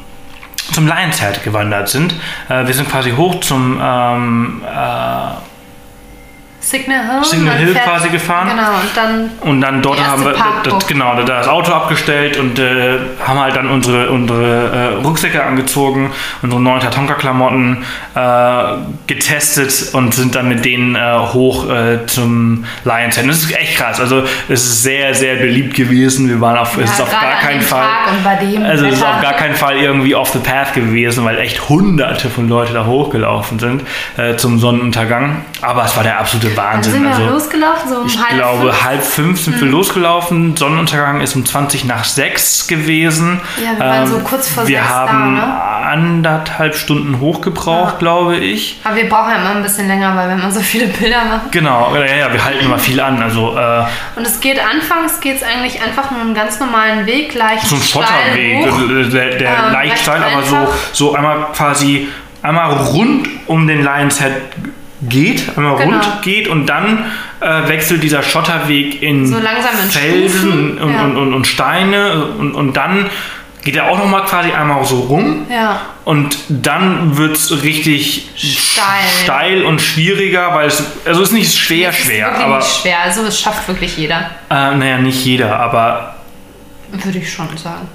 zum Lions Head gewandert sind. Äh, wir sind quasi hoch zum ähm, äh, Signal Hill, Signal Hill quasi gefahren. Genau, und dann. Und dann dort haben wir das, genau, da das Auto abgestellt und äh, haben halt dann unsere, unsere äh, Rucksäcke angezogen, unsere neuen Tatonka-Klamotten äh, getestet und sind dann mit denen äh, hoch äh, zum Lions Head. Das ist echt krass. Also es ist sehr, sehr beliebt gewesen. Wir waren auf, ja, es ist auf gar keinen Fall. also es ist auf gar keinen Fall irgendwie off the path gewesen, weil echt hunderte von Leuten da hochgelaufen sind äh, zum Sonnenuntergang. Aber es war der absolute Wahnsinn. Dann sind wir also, losgelaufen, so um ich halb glaube, fünf? halb fünf sind mhm. wir losgelaufen. Sonnenuntergang ist um 20 nach sechs gewesen. Ja, wir waren ähm, so kurz vor Wir sechs haben da, ne? anderthalb Stunden hochgebraucht, ja. glaube ich. Aber wir brauchen ja immer ein bisschen länger, weil wir immer so viele Bilder machen. Genau, ja, ja wir halten immer viel an. Also, äh, Und es geht anfangs geht es eigentlich einfach nur einen ganz normalen Weg, leicht So ein Schotterweg, der, der ähm, leicht steil, aber so, so einmal quasi einmal rund um den Lions Head geht, einmal genau. rund geht und dann äh, wechselt dieser Schotterweg in, so in Felsen und, ja. und, und, und, Steine und, und dann geht er auch nochmal quasi einmal so rum ja. und dann wird es richtig steil. steil. und schwieriger, weil es, also es ist nicht schwer, es ist schwer, aber... Nicht schwer, also es schafft wirklich jeder. Äh, naja, nicht jeder, aber... Würde ich schon sagen.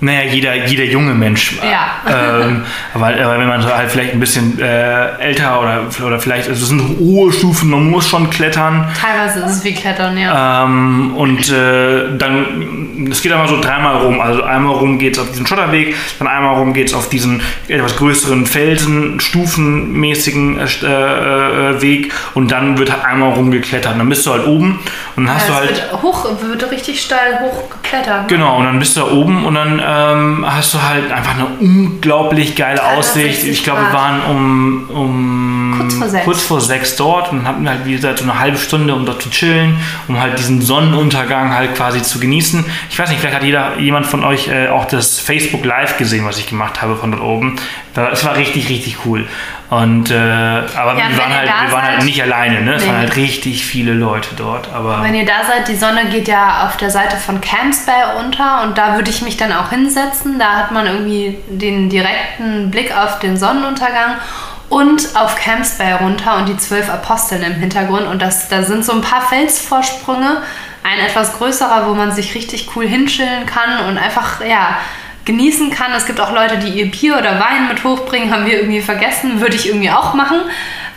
Naja, jeder, jeder junge Mensch. Ja. Ähm, [LAUGHS] aber, aber, wenn man halt vielleicht ein bisschen äh, älter oder, oder vielleicht, also es sind hohe Stufen, man muss schon klettern. Teilweise ist es wie Klettern, ja. Ähm, und äh, dann, es geht einmal so dreimal rum. Also einmal rum geht es auf diesen Schotterweg, dann einmal rum geht es auf diesen etwas größeren Felsen, stufenmäßigen äh, äh, Weg und dann wird halt einmal rumgeklettert. Dann bist du halt oben und dann hast ja, du halt. Wird hoch, wird richtig steil hochgeklettert. Ne? Genau, und dann bist du da oben und dann ähm, hast du halt einfach eine unglaublich geile Aussicht. Ich glaube, wir waren um, um kurz, vor sechs. kurz vor sechs dort und hatten halt, wie gesagt, so eine halbe Stunde, um dort zu chillen, um halt diesen Sonnenuntergang halt quasi zu genießen. Ich weiß nicht, vielleicht hat jeder, jemand von euch äh, auch das Facebook Live gesehen, was ich gemacht habe von dort oben. Es war richtig, richtig cool. Und, äh, aber ja, wir, waren halt, wir waren halt nicht alleine, ne? Es nee. waren halt richtig viele Leute dort. Aber wenn ihr da seid, die Sonne geht ja auf der Seite von Camps Bay unter und da würde ich mich dann auch hinsetzen. Da hat man irgendwie den direkten Blick auf den Sonnenuntergang und auf Camps Bay runter und die zwölf Aposteln im Hintergrund. Und das, da sind so ein paar Felsvorsprünge, ein etwas größerer, wo man sich richtig cool hinschillen kann und einfach, ja, genießen kann. Es gibt auch Leute, die ihr Bier oder Wein mit hochbringen, haben wir irgendwie vergessen, würde ich irgendwie auch machen.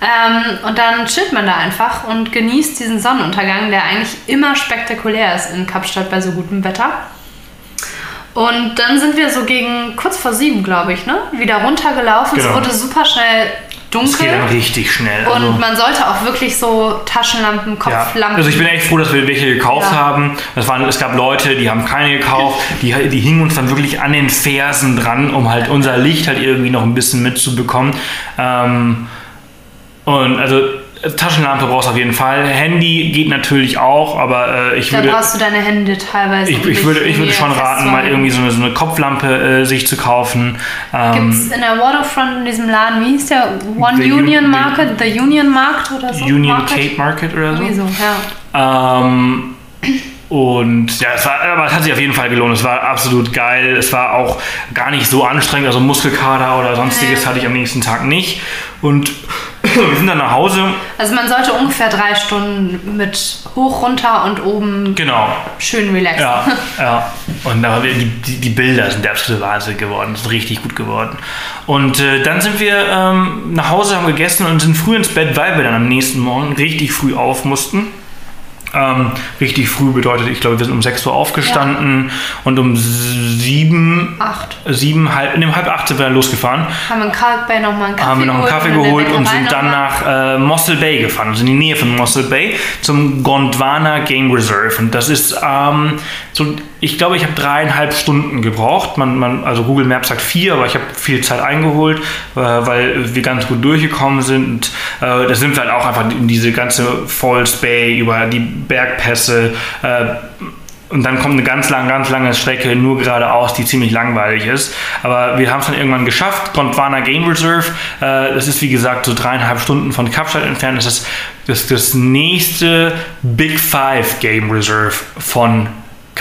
Ähm, und dann chillt man da einfach und genießt diesen Sonnenuntergang, der eigentlich immer spektakulär ist in Kapstadt bei so gutem Wetter. Und dann sind wir so gegen kurz vor sieben, glaube ich, ne? wieder runtergelaufen. Genau. Es wurde super schnell dunkel. Es geht dann richtig schnell. Also und man sollte auch wirklich so Taschenlampen, Kopflampen. Ja. Also ich bin echt froh, dass wir welche gekauft ja. haben. Es, waren, es gab Leute, die haben keine gekauft. Die, die hingen uns dann wirklich an den Fersen dran, um halt unser Licht halt irgendwie noch ein bisschen mitzubekommen. Ähm, und also Taschenlampe brauchst du auf jeden Fall. Handy geht natürlich auch, aber äh, ich da würde. Da brauchst du deine Hände teilweise. Ich, ich würde, ich würde schon raten, mal irgendwie so eine, so eine Kopflampe äh, sich zu kaufen. Ähm, Gibt es in der Waterfront in diesem Laden, wie hieß der? One the Union Market? The Union Market oder so? Union Market? Cape Market oder so? Irgendwie so, ja. Ähm, und ja, es war, aber es hat sich auf jeden Fall gelohnt. Es war absolut geil. Es war auch gar nicht so anstrengend. Also Muskelkater oder sonstiges hatte ich am nächsten Tag nicht. Und [CLEARS THROAT] wir sind dann nach Hause. Also man sollte ungefähr drei Stunden mit hoch, runter und oben genau. schön relaxen. Ja, [LAUGHS] ja. Und die, die, die Bilder sind der absolute Wahnsinn geworden. Sind richtig gut geworden. Und äh, dann sind wir ähm, nach Hause, haben gegessen und sind früh ins Bett, weil wir dann am nächsten Morgen richtig früh auf mussten. Ähm, richtig früh bedeutet, ich glaube, wir sind um 6 Uhr aufgestanden und um 7, Acht. 7, halb, in halb 8 sind wir dann losgefahren. Haben wir Bay nochmal einen Kaffee Haben wir noch einen Kaffee geholt und Bäckerei sind dann nach äh, Mossel Bay gefahren, also in die Nähe von Mossel Bay zum Gondwana Game Reserve. Und das ist ähm, so, ich glaube, ich habe dreieinhalb Stunden gebraucht. Man, man, also Google Maps sagt vier, aber ich habe viel Zeit eingeholt, äh, weil wir ganz gut durchgekommen sind. Und äh, da sind wir halt auch einfach in diese ganze Falls Bay über die Bergpässe. Äh, und dann kommt eine ganz lange, ganz lange Strecke nur geradeaus, die ziemlich langweilig ist. Aber wir haben es dann irgendwann geschafft. Gondwana Game Reserve, äh, das ist wie gesagt so dreieinhalb Stunden von Kapstadt entfernt. Das ist das, das nächste Big Five Game Reserve von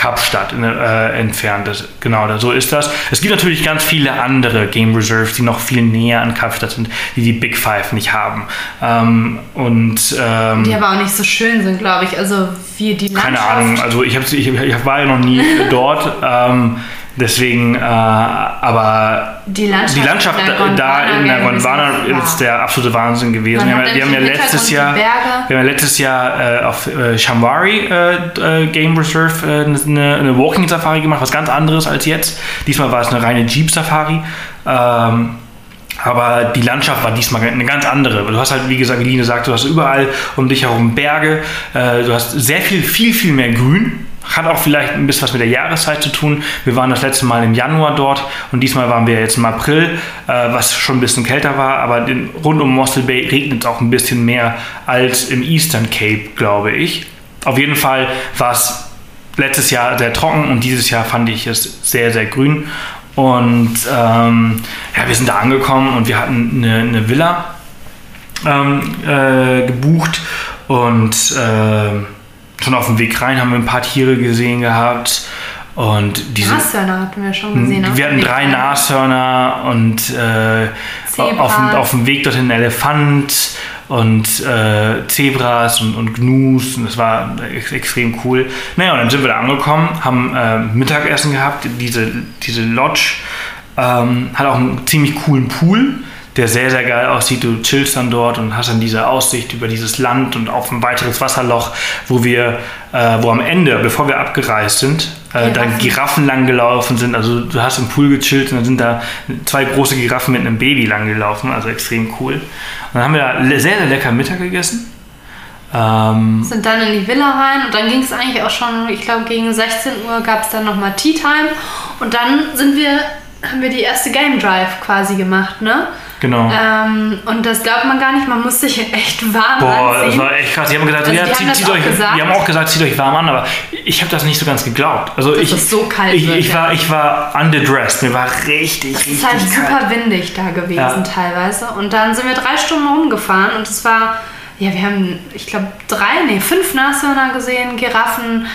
Kapstadt äh, entfernt ist. Genau, so ist das. Es gibt natürlich ganz viele andere Game Reserves, die noch viel näher an Kapstadt sind, die die Big Five nicht haben. Ähm, und ähm, Die aber auch nicht so schön sind, glaube ich. Also wie die keine Landschaft. Ahnung, also ich, ich, ich war ja noch nie [LAUGHS] dort, ähm, deswegen, äh, aber Die Landschaft, die Landschaft in da, in der Gondwana ist der absolute Wahnsinn gewesen. Wir haben, wir haben ja letztes Jahr, wir haben ja letztes Jahr äh, auf äh, Shamwari äh, äh, Game Reserve äh, eine, eine Walking Safari gemacht, was ganz anderes als jetzt. Diesmal war es eine reine Jeep Safari. Ähm, aber die Landschaft war diesmal eine ganz andere. Du hast halt, wie gesagt, wie Line sagt, du hast überall um dich herum Berge. Äh, du hast sehr viel, viel, viel mehr Grün. Hat auch vielleicht ein bisschen was mit der Jahreszeit zu tun. Wir waren das letzte Mal im Januar dort und diesmal waren wir jetzt im April, äh, was schon ein bisschen kälter war. Aber den, rund um Mossel Bay regnet es auch ein bisschen mehr als im Eastern Cape, glaube ich. Auf jeden Fall war es letztes Jahr sehr trocken und dieses Jahr fand ich es sehr, sehr grün. Und ähm, ja, wir sind da angekommen und wir hatten eine, eine Villa ähm, äh, gebucht und äh, schon auf dem Weg rein haben wir ein paar Tiere gesehen gehabt. Und diese, Nashörner hatten wir schon gesehen. wir hatten drei. Nashörner und äh, auf, dem- auf dem Weg dorthin ein Elefant und äh, Zebras und, und Gnus und das war ex extrem cool. Naja, und dann sind wir da angekommen, haben äh, Mittagessen gehabt. Diese, diese Lodge ähm, hat auch einen ziemlich coolen Pool, der sehr, sehr geil aussieht. Du chillst dann dort und hast dann diese Aussicht über dieses Land und auf ein weiteres Wasserloch, wo wir, äh, wo am Ende, bevor wir abgereist sind, äh, Giraffen. Giraffen lang gelaufen sind. Also du hast im Pool gechillt und dann sind da zwei große Giraffen mit einem Baby lang gelaufen. Also extrem cool. Und dann haben wir da sehr, sehr lecker Mittag gegessen. Ähm, Sind dann in die Villa rein und dann ging es eigentlich auch schon, ich glaube gegen 16 Uhr gab es dann nochmal Tea Time und dann sind wir, haben wir die erste Game Drive quasi gemacht, ne? genau. Ähm, und das glaubt man gar nicht, man muss sich echt warm Boah, das anziehen. war echt krass. Die haben gesagt, Also ja, die haben zieht, das euch, gesagt. die haben auch gesagt, zieht euch warm an, aber ich habe das nicht so ganz geglaubt. Also ich, es so kalt ich, wird, ich, war, ich war underdressed. Mir war richtig, Es richtig ist halt super windig da gewesen Ja. teilweise. Und dann sind wir drei Stunden rumgefahren und es war, ja, wir haben, ich glaube, drei, nee, fünf Nashörner gesehen, Giraffen,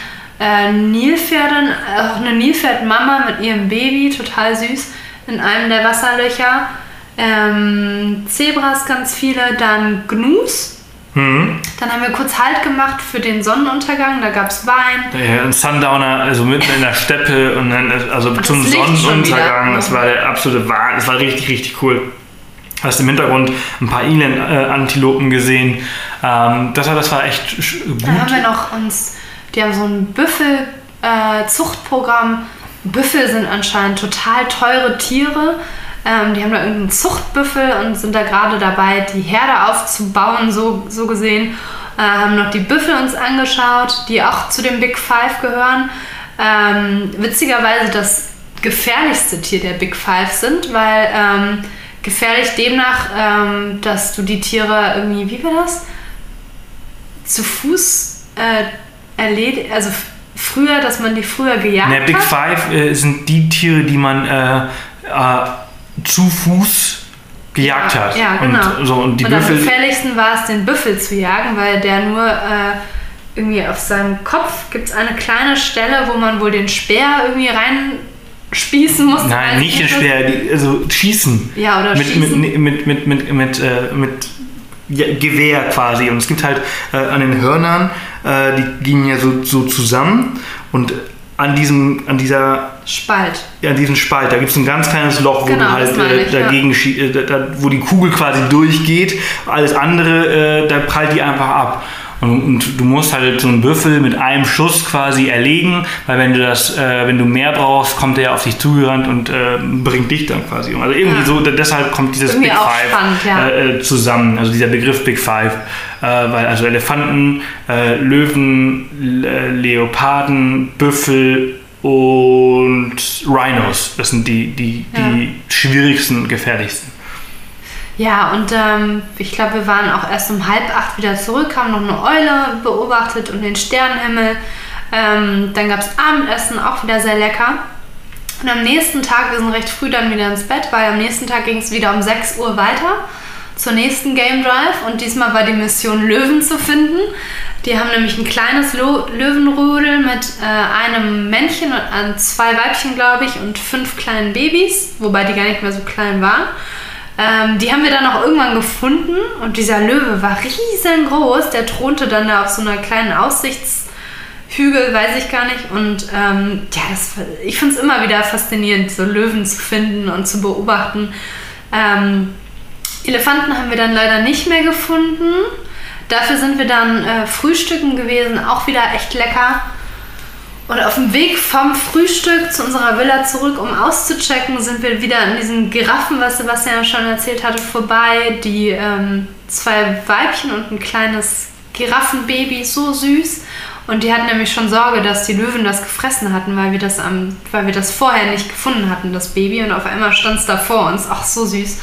äh, Nilpferde, auch eine Nilpferdmama mit ihrem Baby, total süß, in einem der Wasserlöcher. Ähm, Zebras ganz viele, dann Gnus. Mhm. Dann haben wir kurz Halt gemacht für den Sonnenuntergang, da gab es Wein. Ja, ein Sundowner, also mitten in der Steppe und dann also das zum Sonnenuntergang. Das war der absolute Wahnsinn. Das war richtig, richtig cool. Hast im Hintergrund ein paar Eland-Antilopen gesehen. Ähm, das, war, das war echt gut. Dann haben wir noch uns, die haben so ein Büffel-Zuchtprogramm. Büffel sind anscheinend total teure Tiere. Ähm, die haben da irgendeinen Zuchtbüffel und sind da gerade dabei, die Herde aufzubauen, so, so gesehen. Äh, haben noch die Büffel uns angeschaut, die auch zu den Big Five gehören. Ähm, witzigerweise das gefährlichste Tier der Big Five sind, weil ähm, gefährlich demnach, ähm, dass du die Tiere irgendwie, wie war das? zu Fuß äh, erledigt, also früher, dass man die früher gejagt der Big hat. Five äh, sind die Tiere, die man äh, äh, zu Fuß gejagt Ja, hat. ja, genau. Und, so, und die und am gefährlichsten war es, den Büffel zu jagen, weil der nur äh, irgendwie auf seinem Kopf gibt es eine kleine Stelle, wo man wohl den Speer irgendwie reinspießen muss. Nein, nicht den. Speer, die, also schießen. Ja, oder mit, schießen. Mit, mit, mit, mit, mit, äh, mit ja, Gewehr quasi. Und es gibt halt äh, an den Hörnern, äh, die gingen ja so, so zusammen und an diesem, an dieser Spalt. ja, an diesem Spalt, da gibt es ein ganz kleines Loch, wo Genau, du halt äh, ich, ja. dagegen äh, da, da, wo die Kugel quasi durchgeht. Alles andere, äh, da prallt die einfach ab. Und, du musst halt so einen Büffel mit einem Schuss quasi erlegen, weil wenn du das, äh, wenn du mehr brauchst, kommt er auf dich zugerannt und äh, bringt dich dann quasi um. Also irgendwie ja. so, deshalb kommt dieses Big Five spannend, ja. Äh, äh, zusammen, also dieser Begriff Big Five. Äh, weil also Elefanten, äh, Löwen, Leoparden, Büffel und Rhinos, das sind die, die, die ja. schwierigsten und gefährlichsten. Ja, und ähm, ich glaube, wir waren auch erst um halb acht wieder zurück, haben noch eine Eule beobachtet und den Sternenhimmel. Ähm, dann gab es Abendessen, auch wieder sehr lecker. Und am nächsten Tag, wir sind recht früh dann wieder ins Bett, weil am nächsten Tag ging es wieder um 6 Uhr weiter zur nächsten Game Drive. Und diesmal war die Mission Löwen zu finden. Die haben nämlich ein kleines Lo Löwenrudel mit äh, einem Männchen und äh, zwei Weibchen, glaube ich, und fünf kleinen Babys, wobei die gar nicht mehr so klein waren. Ähm, die haben wir dann auch irgendwann gefunden und dieser Löwe war riesengroß. Der thronte dann da auf so einer kleinen Aussichtshügel, weiß ich gar nicht. Und ähm, ja, das, ich finde es immer wieder faszinierend, so Löwen zu finden und zu beobachten. Ähm, Elefanten haben wir dann leider nicht mehr gefunden. Dafür sind wir dann äh, frühstücken gewesen, auch wieder echt lecker. Und auf dem Weg vom Frühstück zu unserer Villa zurück, um auszuchecken, sind wir wieder an diesen Giraffen, was Sebastian schon erzählt hatte, vorbei. Die ähm, zwei Weibchen und ein kleines Giraffenbaby, so süß. Und die hatten nämlich schon Sorge, dass die Löwen das gefressen hatten, weil wir das, am, weil wir das vorher nicht gefunden hatten, das Baby. Und auf einmal stand es da vor uns. Ach, so süß.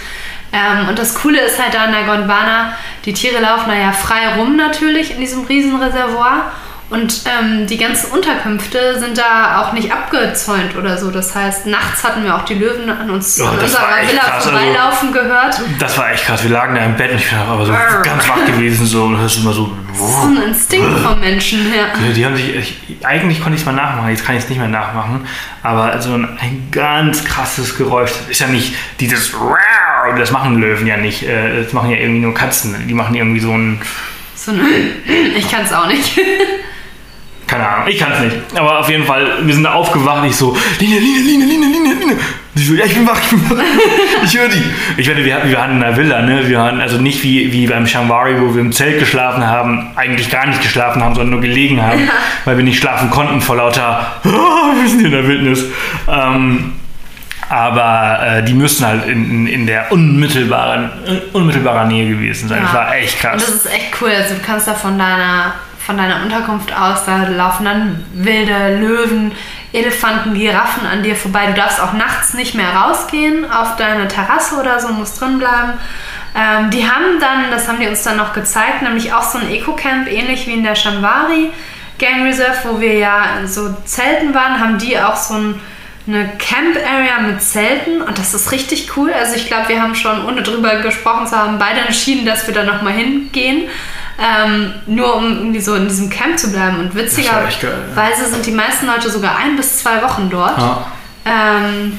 Ähm, und das Coole ist halt da in der Gondwana, die Tiere laufen da ja frei rum natürlich in diesem Riesenreservoir. Und ähm, die ganzen Unterkünfte sind da auch nicht abgezäunt oder so. Das heißt, nachts hatten wir auch die Löwen an uns oh, an unserer Villa krass. Also vorbeilaufen also, gehört. Das war echt krass. Wir lagen da im Bett und ich bin aber so Arr. ganz wach gewesen so und hörst immer so. So ein Instinkt vom Menschen, ja. Die, die haben sich, ich, eigentlich konnte ich es mal nachmachen, jetzt kann ich es nicht mehr nachmachen. Aber so ein, ein ganz krasses Geräusch. Das ist ja nicht dieses das machen Löwen ja nicht. Äh, das machen ja irgendwie nur Katzen. Die machen irgendwie so ein. So ein. [LAUGHS] Ich kann es auch nicht. [LAUGHS] Keine Ahnung, ich kann es nicht. Aber auf jeden Fall, wir sind da aufgewacht. Ich so, Line, Line, Line, Line, Line, Line. Ich so, ja, ich bin wach, ich bin wach. [LAUGHS] Ich höre die. Ich werde, wir hatten, wir hatten in der Villa, ne? Wir hatten also nicht wie, wie beim Shambari, wo wir im Zelt geschlafen haben, eigentlich gar nicht geschlafen haben, sondern nur gelegen haben, ja. weil wir nicht schlafen konnten vor lauter, [LAUGHS] wir sind hier in der Wildnis. Ähm, aber äh, die müssen halt in, in, in der unmittelbaren, unmittelbarer Nähe gewesen sein. Ja. Das war echt krass. Und das ist echt cool. Also du kannst da von deiner, von deiner Unterkunft aus, da laufen dann wilde Löwen, Elefanten, Giraffen an dir vorbei. Du darfst auch nachts nicht mehr rausgehen auf deine Terrasse oder so, musst drin bleiben. Ähm, die haben dann, das haben die uns dann noch gezeigt, nämlich auch so ein Eco-Camp, ähnlich wie in der Shamwari Game Reserve, wo wir ja so Zelten waren, haben die auch so ein eine Camp Area mit Zelten und das ist richtig cool. Also ich glaube, wir haben schon, ohne drüber gesprochen zu haben, beide entschieden, dass wir da nochmal hingehen. Ähm, nur um irgendwie so in diesem Camp zu bleiben. Und witzigerweise ja. sind die meisten Leute sogar ein bis zwei Wochen dort. Ja. Ähm,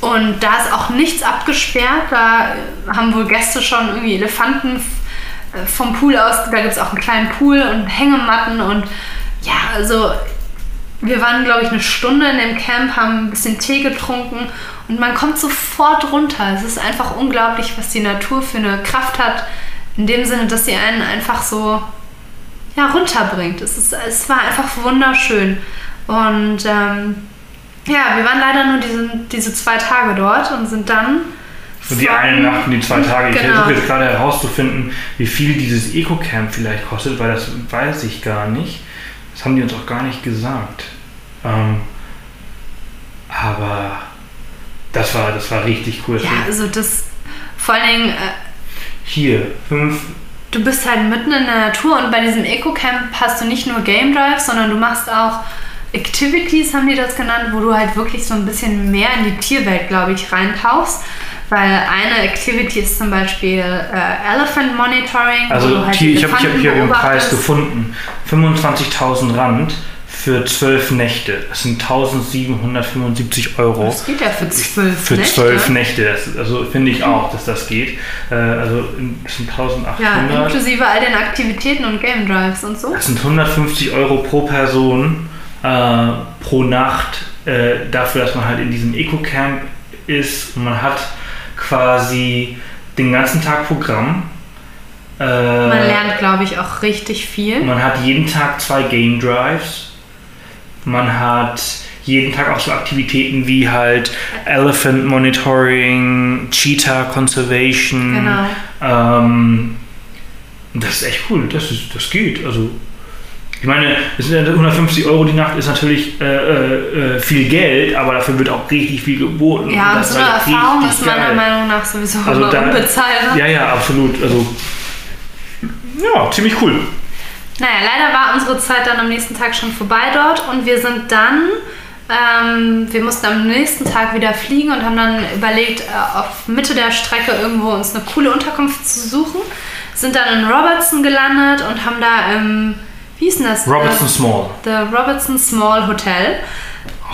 und da ist auch nichts abgesperrt. Da haben wohl Gäste schon irgendwie Elefanten äh, vom Pool aus. Da gibt es auch einen kleinen Pool und Hängematten und ja, also wir waren, glaube ich, eine Stunde in dem Camp, haben ein bisschen Tee getrunken und man kommt sofort runter. Es ist einfach unglaublich, was die Natur für eine Kraft hat, in dem Sinne, dass sie einen einfach so ja, runterbringt. Es, ist, es war einfach wunderschön. Und ähm, ja, wir waren leider nur diese, diese zwei Tage dort und sind dann. So die eine Nacht und die zwei Tage. Ich genau. versuche jetzt gerade herauszufinden, wie viel dieses Eco-Camp vielleicht kostet, weil das weiß ich gar nicht. Das haben die uns auch gar nicht gesagt. Ähm, aber das war, das war richtig cool. Ja, also das vor allen Dingen. Hier, fünf. Du bist halt mitten in der Natur und bei diesem Eco-Camp hast du nicht nur Game Drive, sondern du machst auch Activities, haben die das genannt, wo du halt wirklich so ein bisschen mehr in die Tierwelt, glaube ich, reintauchst. Weil eine Activity ist zum Beispiel äh, Elephant Monitoring. Also halt hier, ich habe hab hier den Preis gefunden. 25.000 Rand für zwölf Nächte. Das sind 1775 Euro. Das geht ja für zwölf Für zwölf Nächte. Das, also finde ich auch, dass das geht. Äh, also das sind 1800. Ja, inklusive all den Aktivitäten und Game Drives und so. Das sind 150 Euro pro Person äh, pro Nacht äh, dafür, dass man halt in diesem Eco-Camp ist und man hat quasi den ganzen Tag Programm. Äh, Man lernt, glaube ich, auch richtig viel. Man hat jeden Tag zwei Game Drives. Man hat jeden Tag auch so Aktivitäten wie halt Elephant Monitoring, Cheetah Conservation. Genau. Ähm, das ist echt cool. Das, ist, das geht. Also, ich meine, es sind ja 150 Euro die Nacht ist natürlich äh, äh, äh, viel Geld, aber dafür wird auch richtig viel geboten. Ja, Das so eine halt Erfahrung ist meiner geil. Meinung nach sowieso Also immer da- unbezahlt. Ja, ja, absolut. Also, ja, ziemlich cool. Naja, leider war unsere Zeit dann am nächsten Tag schon vorbei dort und wir sind dann, ähm, wir mussten am nächsten Tag wieder fliegen und haben dann überlegt, äh, auf Mitte der Strecke irgendwo uns eine coole Unterkunft zu suchen. Sind dann in Robertson gelandet und haben da im, wie hieß denn das? Robertson Äh, Small. The Robertson Small Hotel.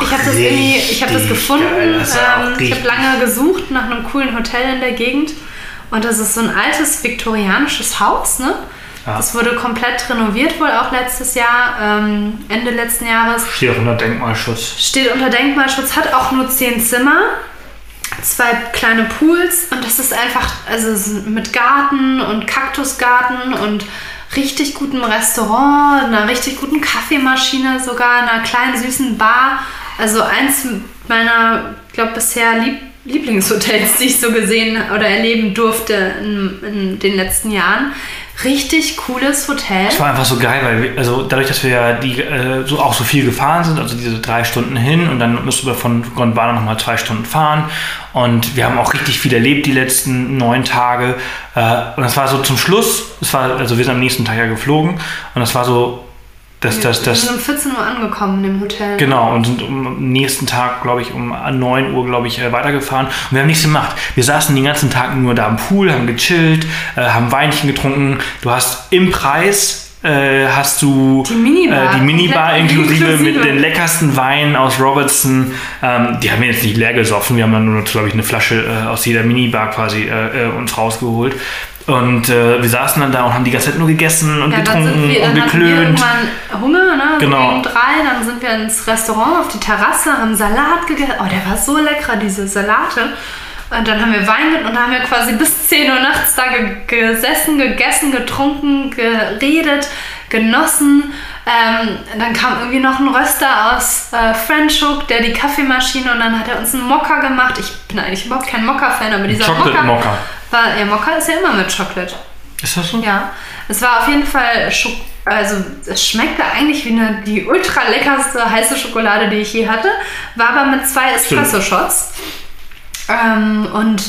Ich habe das irgendwie, ich habe das gefunden. geil, das ähm, ich habe lange gesucht nach einem coolen Hotel in der Gegend. Und das ist so ein altes viktorianisches Haus, ne? Ja. Das wurde komplett renoviert wohl auch letztes Jahr, ähm, Ende letzten Jahres. Steht auch unter Denkmalschutz. Steht unter Denkmalschutz, hat auch nur zehn Zimmer, zwei kleine Pools und das ist einfach, also mit Garten und Kaktusgarten und richtig gutem Restaurant, einer richtig guten Kaffeemaschine sogar, einer kleinen süßen Bar. Also eins meiner, ich glaube, bisher lieb Lieblingshotels, die ich so gesehen oder erleben durfte in, in den letzten Jahren. Richtig cooles Hotel. Es war einfach so geil, weil wir, also dadurch, dass wir ja die, äh, so auch so viel gefahren sind, also diese drei Stunden hin und dann müssen wir von Gondwana nochmal zwei Stunden fahren und wir haben auch richtig viel erlebt die letzten neun Tage äh, und das war so zum Schluss, es war, also wir sind am nächsten Tag ja geflogen und das war so, das, wir das, sind um 14 Uhr angekommen in dem Hotel. Genau, und sind am nächsten Tag, glaube ich, um 9 Uhr, glaube ich, äh, weitergefahren. Und wir haben nichts gemacht. Wir saßen den ganzen Tag nur da am Pool, haben gechillt, äh, haben Weinchen getrunken. Du hast im Preis, äh, hast du Die Minibar. äh, die Minibar inklusive, inklusive. mit den leckersten Weinen aus Robertson. Ähm, die haben wir jetzt nicht leer gesoffen. Wir haben dann nur, glaube ich, eine Flasche aus jeder Minibar quasi uns rausgeholt. Und äh, wir saßen dann da und haben die ganze Zeit nur gegessen und Ja, dann getrunken sind wir, und wir geklönt. irgendwann Hunger, ne? So Genau. Gegen drei, dann sind wir ins Restaurant auf die Terrasse, haben Salat gegessen. Oh, der war so lecker, diese Salate. Und dann haben wir Wein getrunken und dann haben wir quasi bis 10 Uhr nachts da ge gesessen, gegessen, getrunken, geredet, genossen. Ähm, dann kam irgendwie noch ein Röster aus äh, French Hook, der die Kaffeemaschine und dann hat er uns einen Mokka gemacht. Ich bin eigentlich überhaupt kein Mokka-Fan, aber dieser Chocolate Mokka, Mokka. War, ja, Mokka ist ja immer mit Chocolate. Ist das so? Ja, es war auf jeden Fall, Schok also es schmeckte eigentlich wie eine, die ultra leckerste heiße Schokolade, die ich je hatte, war aber mit zwei Espresso-Shots. Ähm, und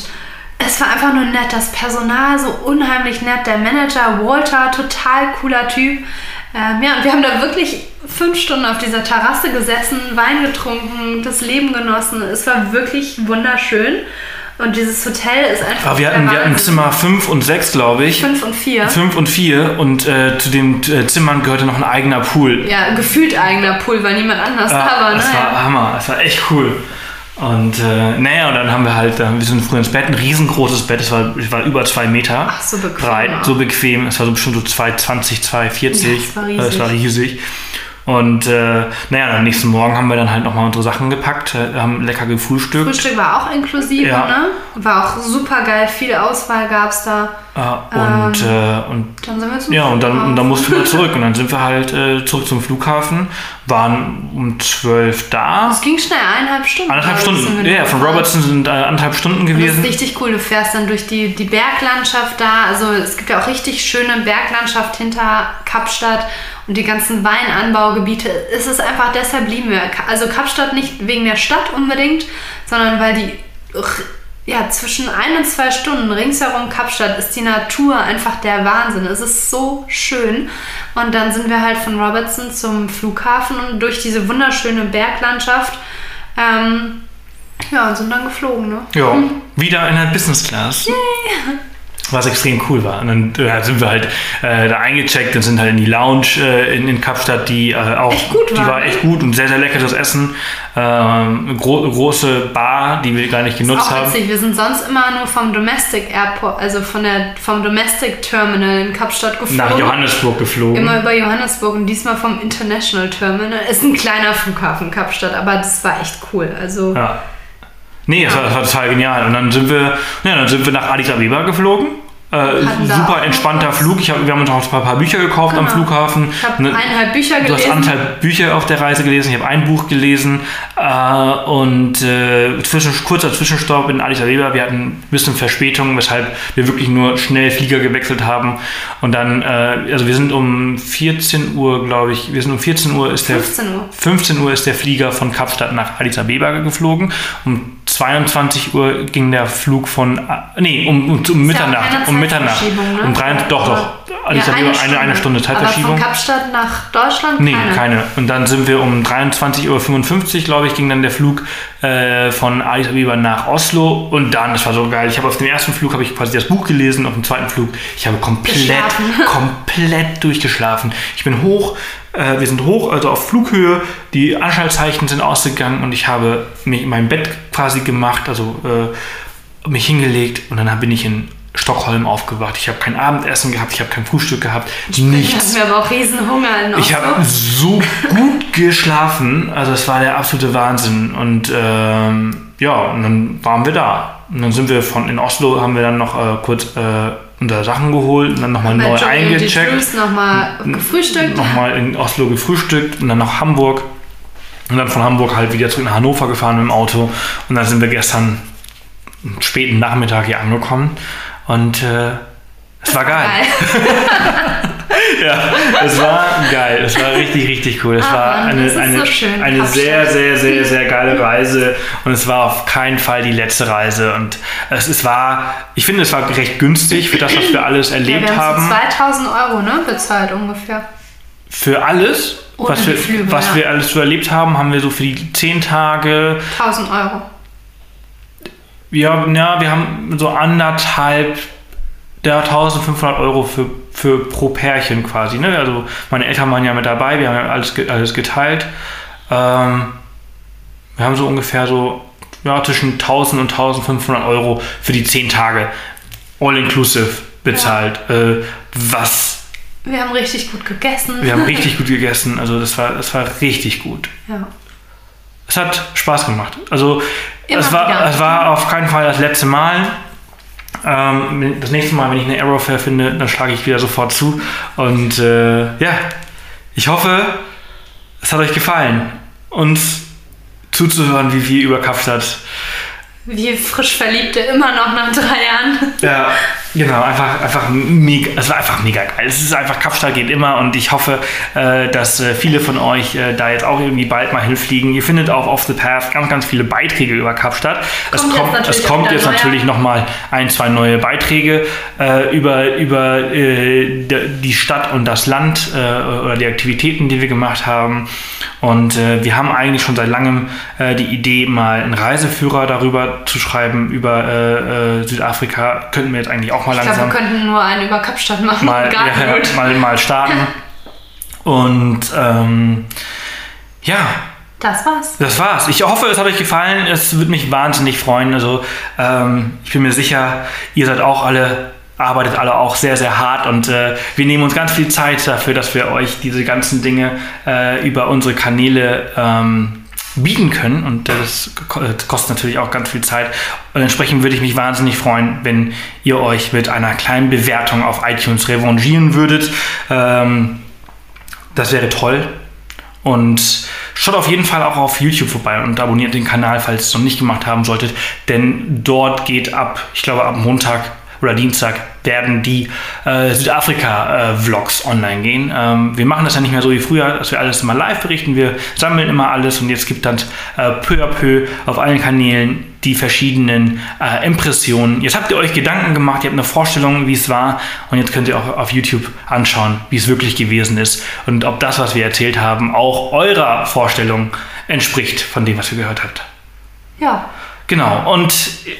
es war einfach nur nett, das Personal so unheimlich nett, der Manager Walter, total cooler Typ. Ähm, ja, und wir haben da wirklich fünf Stunden auf dieser Terrasse gesessen, Wein getrunken, das Leben genossen. Es war wirklich wunderschön. Und dieses Hotel ist einfach. Aber wir der hatten, wir hatten. Zimmer 5 und 6, glaube ich. Fünf und vier. 5 und 4 und äh, zu den äh, Zimmern gehörte noch ein eigener Pool. Ja, gefühlt eigener Pool, weil niemand anders Ja, da war. Das war Hammer, das war echt cool. Und äh, naja, und dann haben wir halt, äh, wir sind früher ins Bett, ein riesengroßes Bett, es war, es war über zwei Meter Ach, so bequem breit, auch. so bequem, es war so bestimmt so 220, 240, Ja, es war Äh, es war riesig. Und äh, naja, am nächsten Morgen haben wir dann halt nochmal unsere Sachen gepackt, äh, haben lecker gefrühstückt. Frühstück war auch inklusive, Ja. ne? War auch super geil, viel Auswahl gab es da. Äh, und, äh, und Dann sind wir zum Ja, und dann, und dann Flughafen. mussten wir [LAUGHS] zurück. Und dann sind wir halt äh, zurück zum Flughafen, waren um 12 da. Es ging schnell, eineinhalb Stunden. Ich, Stunden. Ja, von gefahren. Robertson sind äh, anderthalb Stunden Das ist gewesen. richtig cool. Du fährst dann durch die, die Berglandschaft da. Also es gibt ja auch richtig schöne Berglandschaft hinter Kapstadt und die ganzen Weinanbaugebiete. Es ist einfach, deshalb lieben wir. Also Kapstadt nicht wegen der Stadt unbedingt, sondern weil die ja, zwischen ein und zwei Stunden ringsherum Kapstadt ist die Natur einfach der Wahnsinn. Es ist so schön. Und dann sind wir halt von Robertson zum Flughafen und durch diese wunderschöne Berglandschaft ähm, ja, und sind dann geflogen, ne? Ja, wieder in der Business Class. Was extrem cool war. Und dann äh, sind wir halt äh, da eingecheckt und sind halt in die Lounge äh, in, in Kapstadt, die äh, auch Echt gut die war, war ne? echt gut und sehr, sehr leckeres Essen. Ähm, eine gro große Bar, die wir gar nicht genutzt Auch haben. witzig, wir sind sonst immer nur vom Domestic Airport, also von der, vom Domestic Terminal in Kapstadt geflogen. Nach Johannesburg geflogen. Immer über Johannesburg und diesmal vom International Terminal. Ist ein kleiner Flughafen Kapstadt, aber das war echt cool. Also Ja. Nee, das war, das war total genial. Und dann sind wir, ja, dann sind wir nach Addis Abeba geflogen. Äh, super entspannter? Flug. Ich hab, wir haben uns auch ein paar Bücher gekauft am Genau. Flughafen. Ich habe Ne- eineinhalb Bücher Du hast gelesen. anderthalb Bücher auf der Reise gelesen, ich habe ein Buch gelesen äh, und äh, zwischen, kurzer Zwischenstopp in Addis Abeba. Wir hatten ein bisschen Verspätung, weshalb wir wirklich nur schnell Flieger gewechselt haben. Und dann, äh, also wir sind um 14 Uhr, glaube ich, wir sind um 14 Uhr ist der 15 Uhr. 15 Uhr ist der Flieger von Kapstadt nach Addis Abeba geflogen. Um 22 Uhr ging der Flug von, nee, um, um, um ja Mitternacht. um Mitternacht. Ne? Um drei, doch, doch. Ja, Abeba, eine, eine Stunde Zeitverschiebung. Aber von Kapstadt nach Deutschland Nee, keine. keine. Und dann sind wir um 23.55 Uhr, glaube ich, ging dann der Flug äh, von Addis Abeba nach Oslo. Und dann, das war so geil. Ich habe auf dem ersten Flug habe ich quasi das Buch gelesen, auf dem zweiten Flug, ich habe komplett, [LAUGHS] komplett durchgeschlafen. Ich bin hoch, äh, wir sind hoch, also auf Flughöhe, die Anschaltzeichen sind ausgegangen und ich habe mich in mein Bett quasi gemacht, also äh, mich hingelegt und dann bin ich in Stockholm aufgewacht. Ich habe kein Abendessen gehabt, ich habe kein Frühstück gehabt, nichts. Hatten wir aber auch riesen Hunger in Ich habe so gut geschlafen, also es war der absolute Wahnsinn. Und ähm, ja, und dann waren wir da. Und dann sind wir von in Oslo, haben wir dann noch äh, kurz äh, unsere Sachen geholt und dann nochmal neu eingecheckt. Nochmal gefrühstückt. Nochmal in Oslo gefrühstückt und dann nach Hamburg. Und dann von Hamburg halt wieder zurück nach Hannover gefahren mit dem Auto. Und dann sind wir gestern am späten Nachmittag hier angekommen. Und äh, es war geil. [LAUGHS] Ja, es war geil. Es war richtig, richtig cool. Es Ah, war Mann, eine, eine, so eine sehr, sehr, sehr, sehr geile Reise. Und es war auf keinen Fall die letzte Reise. Und es, es war, ich finde, es war recht günstig für das, was wir alles Ja, erlebt wir haben haben. so 2000 Euro ne, bezahlt ungefähr. Für alles, Ohne was, wir, Flüge, was ja. wir alles so erlebt haben, haben wir so für die zehn Tage, 1000 Euro. Ja, ja wir haben so anderthalb, ja, 1500 Euro für, für pro Pärchen quasi. Ne? Also meine Eltern waren ja mit dabei, wir haben ja alles, alles geteilt. Ähm, wir haben so ungefähr so ja, zwischen 1000 und 1500 Euro für die zehn Tage all inclusive bezahlt. Äh, was Wir haben richtig gut gegessen. wir haben richtig [LAUGHS] gut gegessen, also das war, das war richtig gut. Ja. Es hat Spaß gemacht. Also Immer es war, wieder. es war auf keinen Fall das letzte Mal. Ähm, das nächste Mal, wenn ich eine Aerofair finde, dann schlage ich wieder sofort zu. Und äh, ja, ich hoffe, es hat euch gefallen, uns zuzuhören, wie wir über Kapstadt Wie frisch Verliebte immer noch nach drei Jahren. Ja, [LAUGHS] genau, einfach, einfach mega, es war einfach mega geil. Es ist einfach, Kapstadt geht immer und ich hoffe, äh, dass äh, viele von euch äh, da jetzt auch irgendwie bald mal hinfliegen. Ihr findet auf Off the Path ganz, ganz viele Beiträge über Kapstadt. Es Kommt jetzt kommt, natürlich es auch kommt jetzt natürlich nochmal ein, zwei neue Beiträge über, über die Stadt und das Land oder die Aktivitäten, die wir gemacht haben. Und wir haben eigentlich schon seit langem die Idee, mal einen Reiseführer darüber zu schreiben, über Südafrika. Könnten wir jetzt eigentlich auch mal Ich glaube, langsam wir könnten nur einen über Kapstadt machen. mal, [LAUGHS] ja, mal, mal starten. Und ähm, ja, Das war's. das war's. Ich hoffe, es hat euch gefallen. Es würde mich wahnsinnig freuen. Also ähm, ich bin mir sicher, ihr seid auch alle, arbeitet alle auch sehr, sehr hart und äh, wir nehmen uns ganz viel Zeit dafür, dass wir euch diese ganzen Dinge äh, über unsere Kanäle ähm, bieten können und das äh, kostet natürlich auch ganz viel Zeit. Und entsprechend würde ich mich wahnsinnig freuen, wenn ihr euch mit einer kleinen Bewertung auf iTunes revanchieren würdet. Ähm, das wäre toll. Und schaut auf jeden Fall auch auf YouTube vorbei und abonniert den Kanal, falls ihr es noch nicht gemacht haben solltet. Denn dort geht ab, ich glaube ab Montag oder Dienstag werden die äh, Südafrika-Vlogs online gehen. Ähm, wir machen das ja nicht mehr so wie früher, dass wir alles immer live berichten. Wir sammeln immer alles und jetzt gibt dann äh, peu à peu auf allen Kanälen die verschiedenen äh, Impressionen. Jetzt habt ihr euch Gedanken gemacht, ihr habt eine Vorstellung, wie es war und jetzt könnt ihr auch auf YouTube anschauen, wie es wirklich gewesen ist und ob das, was wir erzählt haben, auch eurer Vorstellung entspricht von dem, was ihr gehört habt. Ja. Genau, und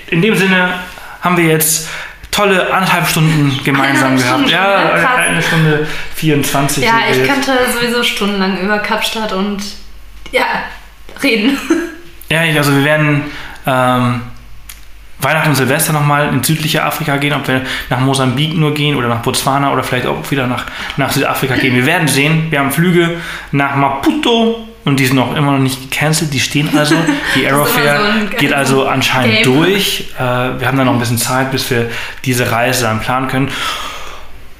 in dem Sinne haben wir jetzt tolle anderthalb Stunden gemeinsam Eineinhalb gehabt. Stunden ja, ja, eine Stunde 24. Ja, ich jetzt. könnte sowieso stundenlang über Kapstadt und ja, reden. [LAUGHS] Ja, also wir werden ähm, Weihnachten und Silvester nochmal in südliche Afrika gehen, ob wir nach Mosambik nur gehen oder nach Botswana oder vielleicht auch wieder nach, nach Südafrika gehen. Wir werden sehen. Wir haben Flüge nach Maputo, und die sind auch immer noch nicht gecancelt. Die stehen also. [LAUGHS] Die Aerofair so geht also anscheinend Game. durch. Äh, wir haben da noch ein bisschen Zeit, bis wir diese Reise dann planen können.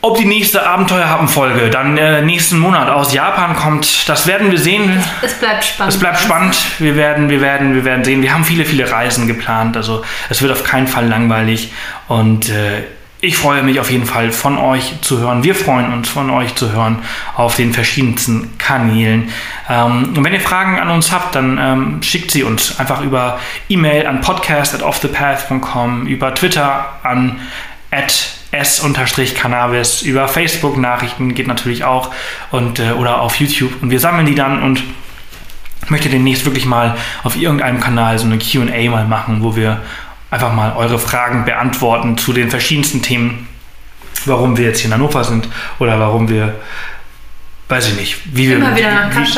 Ob die nächste Abenteuerhappen-Folge dann äh, nächsten Monat aus Japan kommt, das werden wir sehen. Es, es, bleibt spannend. Es bleibt spannend. Wir werden, wir werden, wir werden sehen. Wir haben viele, viele Reisen geplant. Also es wird auf keinen Fall langweilig. Und äh, ich freue mich auf jeden Fall von euch zu hören. Wir freuen uns von euch zu hören auf den verschiedensten Kanälen. Ähm, und wenn ihr Fragen an uns habt, dann ähm, schickt sie uns einfach über E-Mail an podcast@offthepath.com, über Twitter an s-cannabis, über Facebook-Nachrichten geht natürlich auch und äh, oder auf YouTube und wir sammeln die dann und möchte demnächst wirklich mal auf irgendeinem Kanal so eine Q&A mal machen, wo wir einfach mal eure Fragen beantworten zu den verschiedensten Themen, warum wir jetzt hier in Hannover sind oder warum wir, weiß ich nicht, wie, wir, wie,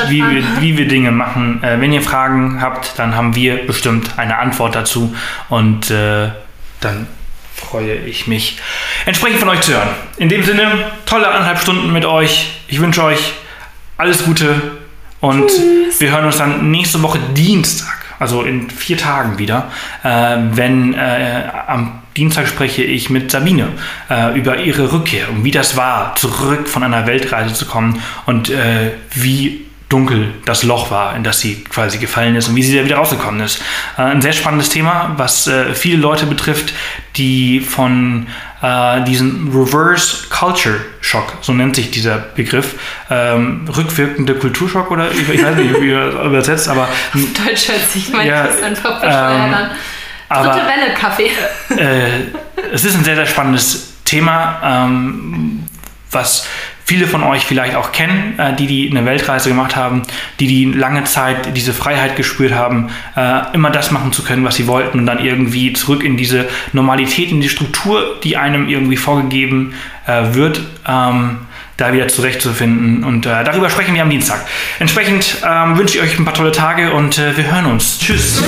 wie, wir, wie wir Dinge machen. Äh, wenn ihr Fragen habt, dann haben wir bestimmt eine Antwort dazu und äh, dann freue ich mich, entsprechend von euch zu hören. In dem Sinne, tolle anderthalb Stunden mit euch. Ich wünsche euch alles Gute und Tschüss. wir hören uns dann nächste Woche Dienstag also in vier Tagen wieder, äh, wenn äh, am Dienstag spreche ich mit Sabine äh, über ihre Rückkehr und wie das war, zurück von einer Weltreise zu kommen und äh, wie dunkel das Loch war, in das sie quasi gefallen ist und wie sie da wieder rausgekommen ist. Äh, ein sehr spannendes Thema, was äh, viele Leute betrifft, die von äh, diesen Reverse Culture Shock, so nennt sich dieser Begriff, ähm, rückwirkende Kulturschock oder ich weiß nicht, wie er übersetzt, aber. [LAUGHS] Auf Deutsch hört sich mein ja, einfach bescheuert ähm, an. Dritte Welle Kaffee. Äh, es ist ein sehr, sehr spannendes Thema, ähm, was viele von euch vielleicht auch kennen, äh, die, die eine Weltreise gemacht haben, die, die lange Zeit diese Freiheit gespürt haben, äh, immer das machen zu können, was sie wollten und dann irgendwie zurück in diese Normalität, in die Struktur, die einem irgendwie vorgegeben äh, wird, ähm, da wieder zurechtzufinden. Und darüber sprechen wir am Dienstag. Entsprechend ähm, wünsche ich euch ein paar tolle Tage und wir hören uns. Tschüss.